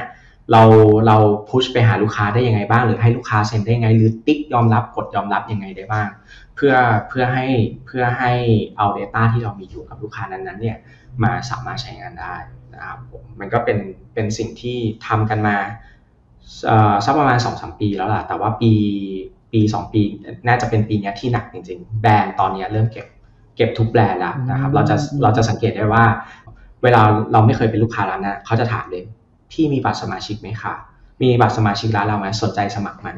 เราเราพุชไปหาลูกค้าได้ยังไงบ้าง หรือให้ลูกค้าเซ็นได้ยังไง หรือติ๊กยอมรับกดยอมรับยังไงได้บ้าง เพื่อเพื่อให้เพื่อให้เอา Data ที่เรามีอยู่กับลูกค้านั้นๆเนี่ยมาสามารถใช้งานได้นะครับผมมันก็เป็นเป็นสิ่งที่ทำกันมาสักประมาณ2อสปีแล้วล่ะ แต่ว่าปีปีสองปี น่าจะเป็นปีนี้ที่หนักจริงๆ แบรนด์ตอนนี้เริ่มเก็บเก็บทุกแบรนด์แล้วนะครับ เราจะเราจะสังเกตได้ว่า เวลาเราไม่เคยเป็นลูกค้าร้านนะเขาจะถามเลย พี่มีบัตรสมาชิกไหมคะมีบัตรสมาชิกร้านเราไหมสนใจสมัครไหม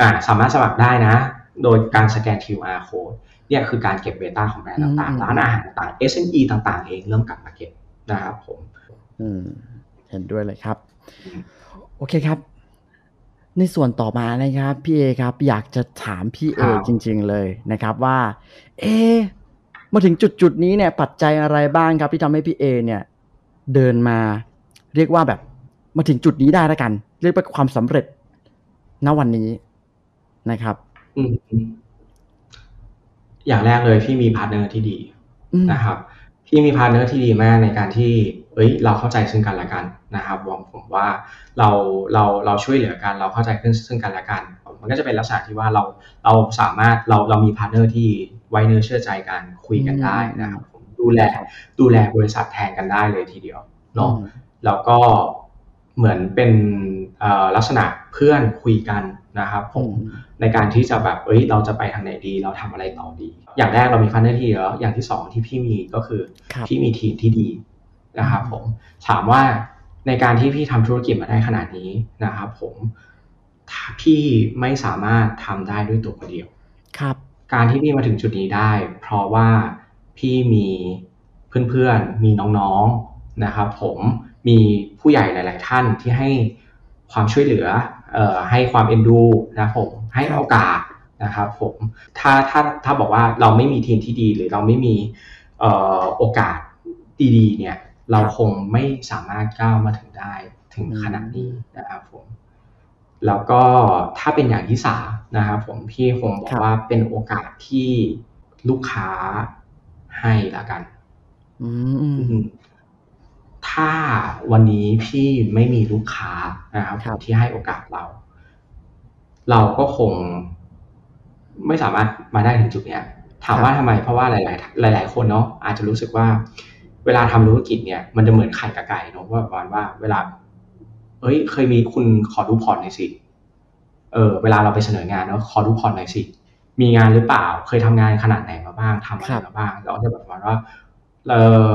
อ่าสามารถสมัครได้นะ โดยการสแกน QR code เนี่ยคือการเก็บ data ของแบรนด์ต่างๆ ร้านอาหารต่างๆ SME ต่างๆ เองเริ่มกลับมาเก็บนะครับผมอืมเห็นด้วยเลยครับ โอเคครับ ในส่วนต่อมานะครับพี่เอครับอยากจะถามพี่เอจริง ๆเลยนะครับว่า เอมาถึงจุดจุดนี้เนี่ยปัจจัยอะไรบ้างครับที่ทำให้พี่เอเนี่ย เดินมา เรียกว่าแบบ มาถึงจุดนี้ได้แล้วกัน เรียกว่าความสำเร็จณวันนี้นะครับอืมอย่างแรกเลยพี่มี partner ที่ดีนะครับพี่มี partner ที่ดีมากในการที่ เอ้ย เราเข้าใจซึ่งกันและกันนะครับผมผมว่าเราเราเราช่วยเหลือกัน เราเข้าใจขึ้นซึ่งกันและกัน มันก็จะเป็นลักษณะที่ว่าเราเราสามารถเราเรามี partner ที่ไว้เนื้อเชื่อใจกันคุยกันได้นะครับ ผมดูแลดูแลบริษัทแทนกันได้เลยทีเดียวเนาะแล้วก็ เหมือนเป็นลักษณะเพื่อนคุยกันนะครับผมในการที่จะแบบเอ้ยเราจะไปทางไหนดี เราทำอะไรต่อดี อย่างแรกเรามีฟันเนอร์ที่แล้วอย่างที่สองที่พี่มีก็คือพี่มีทีมที่ดีนะครับผมถามว่าในการที่พี่ทำธุรกิจมาได้ขนาดนี้นะครับผมพี่ไม่สามารถทำได้ด้วยตัวคนเดียวครับ การที่พี่มาถึงจุดนี้ได้ เพราะว่าพี่มีเพื่อนๆมีน้องๆนะครับผม มีผู้ใหญ่หลาย ๆ ท่านที่ให้ความช่วยเหลือเอ่อให้ความเอ็นดูนะผมให้โอกาสนะครับผมถ้าถ้าถ้าบอกว่าเราไม่มีทีมที่ดีหรือเราไม่มีเอ่อโอกาสดีๆเนี่ยเราคงไม่สามารถก้าวมาถึงได้ถึงขนาดนี้นะครับผมแล้วก็ถ้าเป็นอย่างที่สามนะครับผมพี่คงบอกว่าเป็นโอกาสที่ลูกค้าให้ละกัน ถ้าวันนี้พี่ไม่มีลูกค้านะครับที่ให้โอกาสเรา เราก็คงไม่สามารถมาได้ถึงจุดเนี้ย ถามว่าทำไมเพราะว่าหลาย ๆ หลาย ๆ คนเนาะอาจจะรู้สึกว่า เวลาทำธุรกิจเนี่ย มันจะเหมือนไข่กับไก่เนาะว่าประมาณว่า เวลา เอ้ย เคยมีคุณขอดู port หน่อยสิเออเวลาเราไปเสนองานเนาะขอดู port หน่อยสิมีงานหรือเปล่า เคยทำงานขนาดไหนมาบ้างทำอะไรมาบ้างเราจะแบบว่าเออ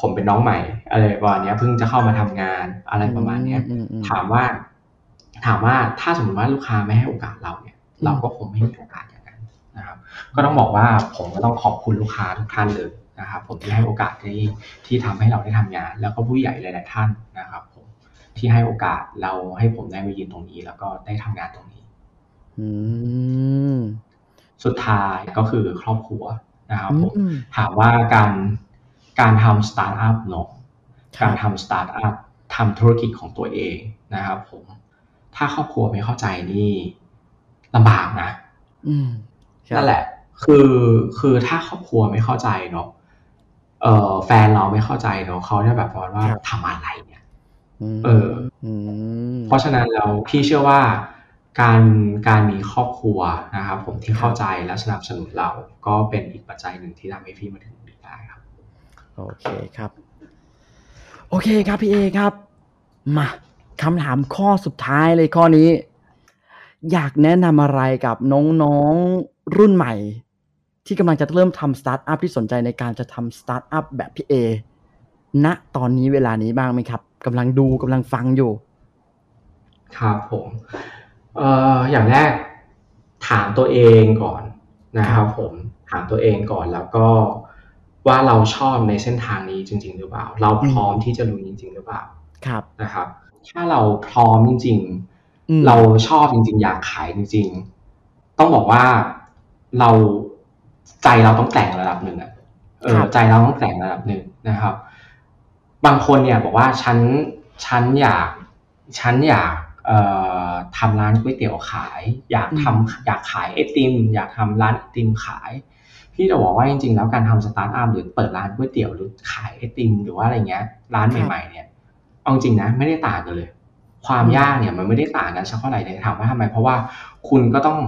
ผมเป็นน้องใหม่อะไรประมาณนี้เพิ่งจะเข้ามาทำงานอะไรประมาณเนี้ยถามว่า ถามว่าถ้าสมมติว่าลูกค้าไม่ให้โอกาสเราเนี่ย เราก็คงไม่มีโอกาสอย่างนั้นนะครับ ก็ต้องบอกว่าผมก็ต้องขอบคุณลูกค้าทุกท่านเลยนะครับ ผมที่ให้โอกาสที่ที่ทำให้เราได้ทำงาน แล้วก็ผู้ใหญ่หลายๆท่านนะครับ ผมที่ให้โอกาสเราให้ผมได้มายืนตรงนี้ แล้วก็ได้ทำงานตรงนี้สุดท้ายก็คือครอบครัวนะครับผมถามว่าการ การทำสตาร์ทอัพเนาะการทำสตาร์ทอัพทำธุรกิจของตัวเองนะครับผม ถ้าครอบครัวไม่เข้าใจนี่ลำบากนะนั่นแหละ คือคือถ้าครอบครัวไม่เข้าใจเนาะเออแฟนเราไม่เข้าใจเนาะเขาจะแบบว่าทำอะไรเนี่ยเออเพราะฉะนั้นแล้วพี่เชื่อว่าการการมีครอบครัวนะครับผมที่เข้าใจและสนับสนุนเราก็เป็นอีกปัจจัยหนึ่งที่ทำให้พี่มาถึง โอเคครับ โอเคครับพี่เอครับ มาคำถามข้อสุดท้ายเลยข้อนี้ อยากแนะนำอะไรกับน้องๆรุ่นใหม่ ที่กำลังจะเริ่มทำสตาร์ทอัพที่สนใจในการจะทำสตาร์ทอัพแบบพี่เอณตอนนี้เวลานี้บ้างไหมครับกำลังดูกำลังฟังอยู่ ครับผมเอ่ออย่างแรกถามตัวเองก่อนนะครับผมถามตัวเองก่อนแล้วก็ ว่าเราชอบในเส้นทางนี้จริง ๆ หรือเปล่า เราพร้อมที่จะลุยจริง ๆ หรือเปล่าครับนะครับ ถ้าเราพร้อมจริง ๆ เราชอบจริง ๆ อยากขายจริง ๆ ต้องบอกว่าเราใจเราต้องแต่งระดับหนึ่งอะเออใจเราต้องแต่งระดับหนึ่งนะครับ บางคนเนี่ยบอกว่าฉันฉันอยากฉันอยากเอ่อทำร้านก๋วยเตี๋ยวขาย อยากทำอยากขายไอติม อยากทำร้านไอติมขาย พี่จะบอกว่าจริง ๆ แล้วการทำสตาร์ทอัพหรือเปิดร้านก๋วยเตี๋ยวหรือขายไอติมหรือว่าอะไรเงี้ย ร้านใหม่ๆเนี่ยเอาจริงนะไม่ได้ต่างกันเลย ความยากเนี่ยมันไม่ได้ต่างกันสักเท่าไหร่เลยถามว่าทำไม เพราะว่าคุณก็ต้อง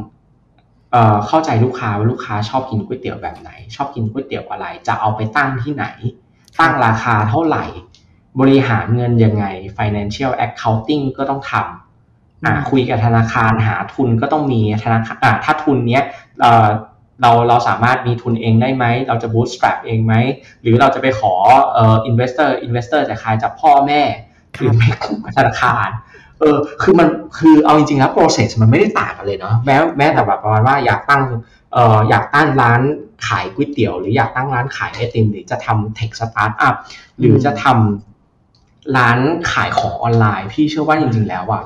เอ่อเข้าใจลูกค้าว่าลูกค้าชอบกินก๋วยเตี๋ยวแบบไหน ชอบกินก๋วยเตี๋ยวอะไร จะเอาไปตั้งที่ไหน ตั้งราคาเท่าไหร่ บริหารเงินยังไง financial accounting ก็ต้องทำอ่าคุยกับธนาคารหาทุนก็ต้องมีธนาคารอ่าถ้าทุนเนี้ยเอ่อ เราเราสามารถมีทุนเองได้ไหม เราจะ bootstrap เองไหม หรือเราจะไปขอเอ่อ investor investor จากใครจากพ่อแม่หรือไม่กู้กับธนาคารเออคือมันคือเอาจริงๆแล้ว process มันไม่ได้ต่างกันเลยเนาะแม้แม้แต่แบบประมาณว่าอยากตั้งเอ่ออยากตั้งร้านขายก๋วยเตี๋ยว หรืออยากตั้งร้านขายไอติมหรือจะทำ tech startup หรือจะทำร้านขายของออนไลน์ พี่เชื่อว่าจริง ๆ แล้วอะ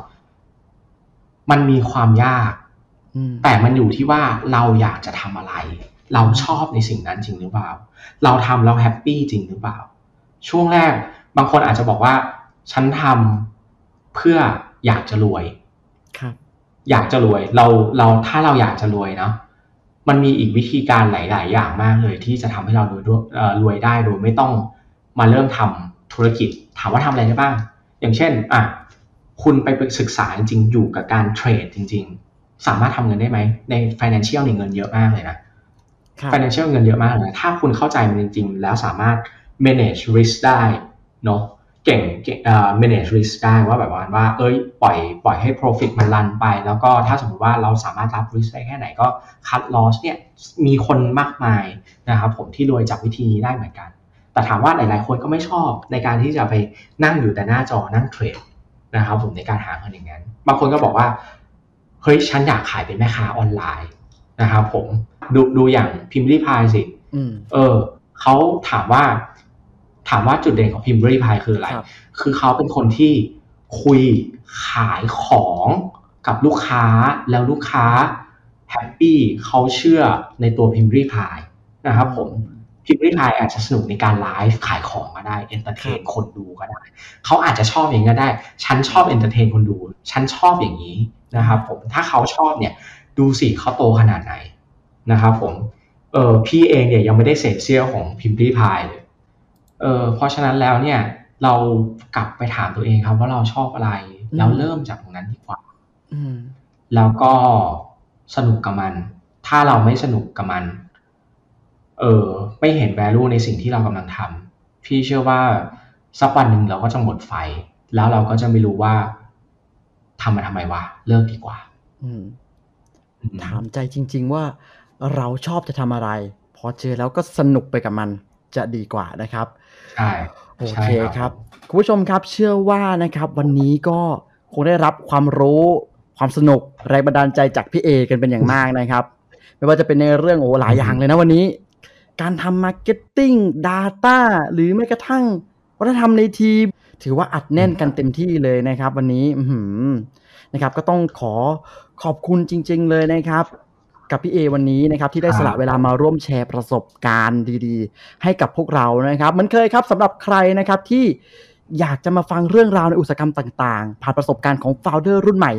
มันมีความยาก แต่มันอยู่ที่ว่าเราอยากจะทำอะไร เราชอบในสิ่งนั้นจริงหรือเปล่า เราทำเราแฮปปี้จริงหรือเปล่า ช่วงแรกบางคนอาจจะบอกว่า ฉันทำเพื่ออยากจะรวยครับอยากจะรวย เราเราถ้าเราอยากจะรวยเนาะมันมีอีกวิธีการหลาย ๆ อย่างมากเลย ที่จะทำให้เรารวยด้วยเอ่อรวยได้โดยไม่ต้องมาเริ่มทำธุรกิจ ถามว่าทำอะไรได้บ้าง อย่างเช่น อะ คุณไปศึกษาจริงๆอยู่กับการเทรดจริง ๆ สามารถทำเงินได้ไหมใน financial นี่เงินเยอะมากเลยนะครับ financial เงินเยอะมากเลยนะถ้าคุณเข้าใจมันจริง ๆ แล้วสามารถ manage risk ได้เนาะเก่งเก่งเอ่อ manage risk ได้ว่าแบบว่าว่าเอ้ยปล่อยปล่อยให้ profit มันรันไป แล้วก็ถ้าสมมติว่าเราสามารถรับ risk ได้แค่ไหนก็ cut loss เนี่ยมีคนมากมายนะครับผมที่รวยจากวิธีนี้ได้เหมือนกัน แต่ถามว่าหลายๆ คนก็ไม่ชอบในการที่จะไปนั่งอยู่แต่หน้าจอนั่งเทรดนะครับผมในการหาเงินอย่างนั้น บางคนก็บอกว่า เฮ้ยฉันอยากขายเป็นแม่ค้าออนไลน์นะครับผมดูดูอย่างพิมรี่พายสิอืมเออเขาถามว่าถามว่าจุดเด่นของพิมรี่พายคืออะไรครับคือเขาเป็นคนที่คุยขายของกับลูกค้าแล้วลูกค้า happy เขาเชื่อในตัวพิมพ์รีพายนะครับผมพิมพ์รีพายอาจจะสนุกในการไลฟ์ขายของก็ได้ entertain คนดูก็ได้เขาอาจจะชอบอย่างนี้ก็ได้ ฉันชอบ entertain คนดู ฉันชอบอย่างนี้ นะครับผมถ้าเขาชอบเนี่ยดูสิเขาโตขนาดไหนนะครับผมเออพี่เองเนี่ยยังไม่ได้เศษเสี้ยวของพิมรี่พายเลยเออเพราะฉะนั้นแล้วเนี่ยเรากลับไปถามตัวเองครับว่าเราชอบอะไรอืมแล้วเริ่มจากตรงนั้นดีกว่าอืมแล้วก็สนุกกับมัน ถ้าเราไม่สนุกกับมัน เออไม่เห็น value ในสิ่งที่เรากำลังทำพี่เชื่อว่าสักวันหนึ่งเราก็จะหมดไฟ แล้วเราก็จะไม่รู้ว่า ทำมาทำไมวะเลิกดีกว่าอืมอืมถามใจจริง ๆ ว่าเราชอบจะทำอะไร พอเจอแล้วก็สนุกไปกับมันจะดีกว่านะครับใช่โอใช่เคครับคุณผู้ชมครับเชื่อว่านะครับ วันนี้ก็คงได้รับความรู้ความสนุกแรงบันดาลใจจากพี่เอกันเป็นอย่างมากนะครับ ไม่ว่าจะเป็นในเรื่องโอ้หลายอย่างเลยนะวันนี้ การทำ marketing Data หรือแม้กระทั่งวัฒนธรรมในทีม ถือว่าอัดแน่นกันเต็มที่เลยนะครับ วันนี้อื้อหือนะครับ ก็ต้องขอขอบคุณจริง ๆ เลยนะครับ กับพี่เอวันนี้นะครับ ที่ได้สละเวลามาร่วมแชร์ประสบการณ์ดีๆ ให้กับพวกเรานะครับเหมือนเคยครับสำหรับใครนะครับที่อยากจะมาฟังเรื่องราวในอุตสาหกรรมต่างๆ ผ่านประสบการณ์ของ f o u เดอร์รุ่นใหม่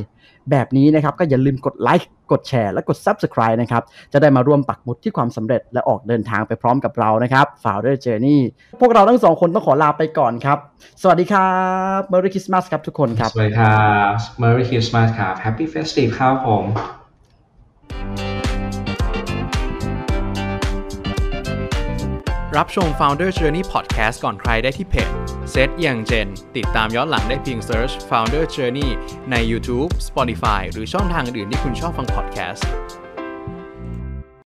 แบบนี้นะครับก็อย่าลืมกดไลค์กดแชร์และกด Subscribe นะครับจะได้มาร่วมปักหมุดที่ความสำเร็จและออกเดินทางไปพร้อมกับเรานะครับ Founder Journey พวกเราทั้งสองคนต้องขอลาไปก่อนครับ สวัสดีครับ Merry Christmas ครับทุกคนครับ สวัสดีครับ Merry Christmas ครับ Happy Festive ครับผม รับชม Founder Journey Podcast ก่อนใครได้ที่เพจเซตอย่างเจน ติดตามย้อนหลังได้เพียง Search Founder Journey ใน YouTube Spotify หรือช่องทางอื่นที่คุณชอบฟัง podcast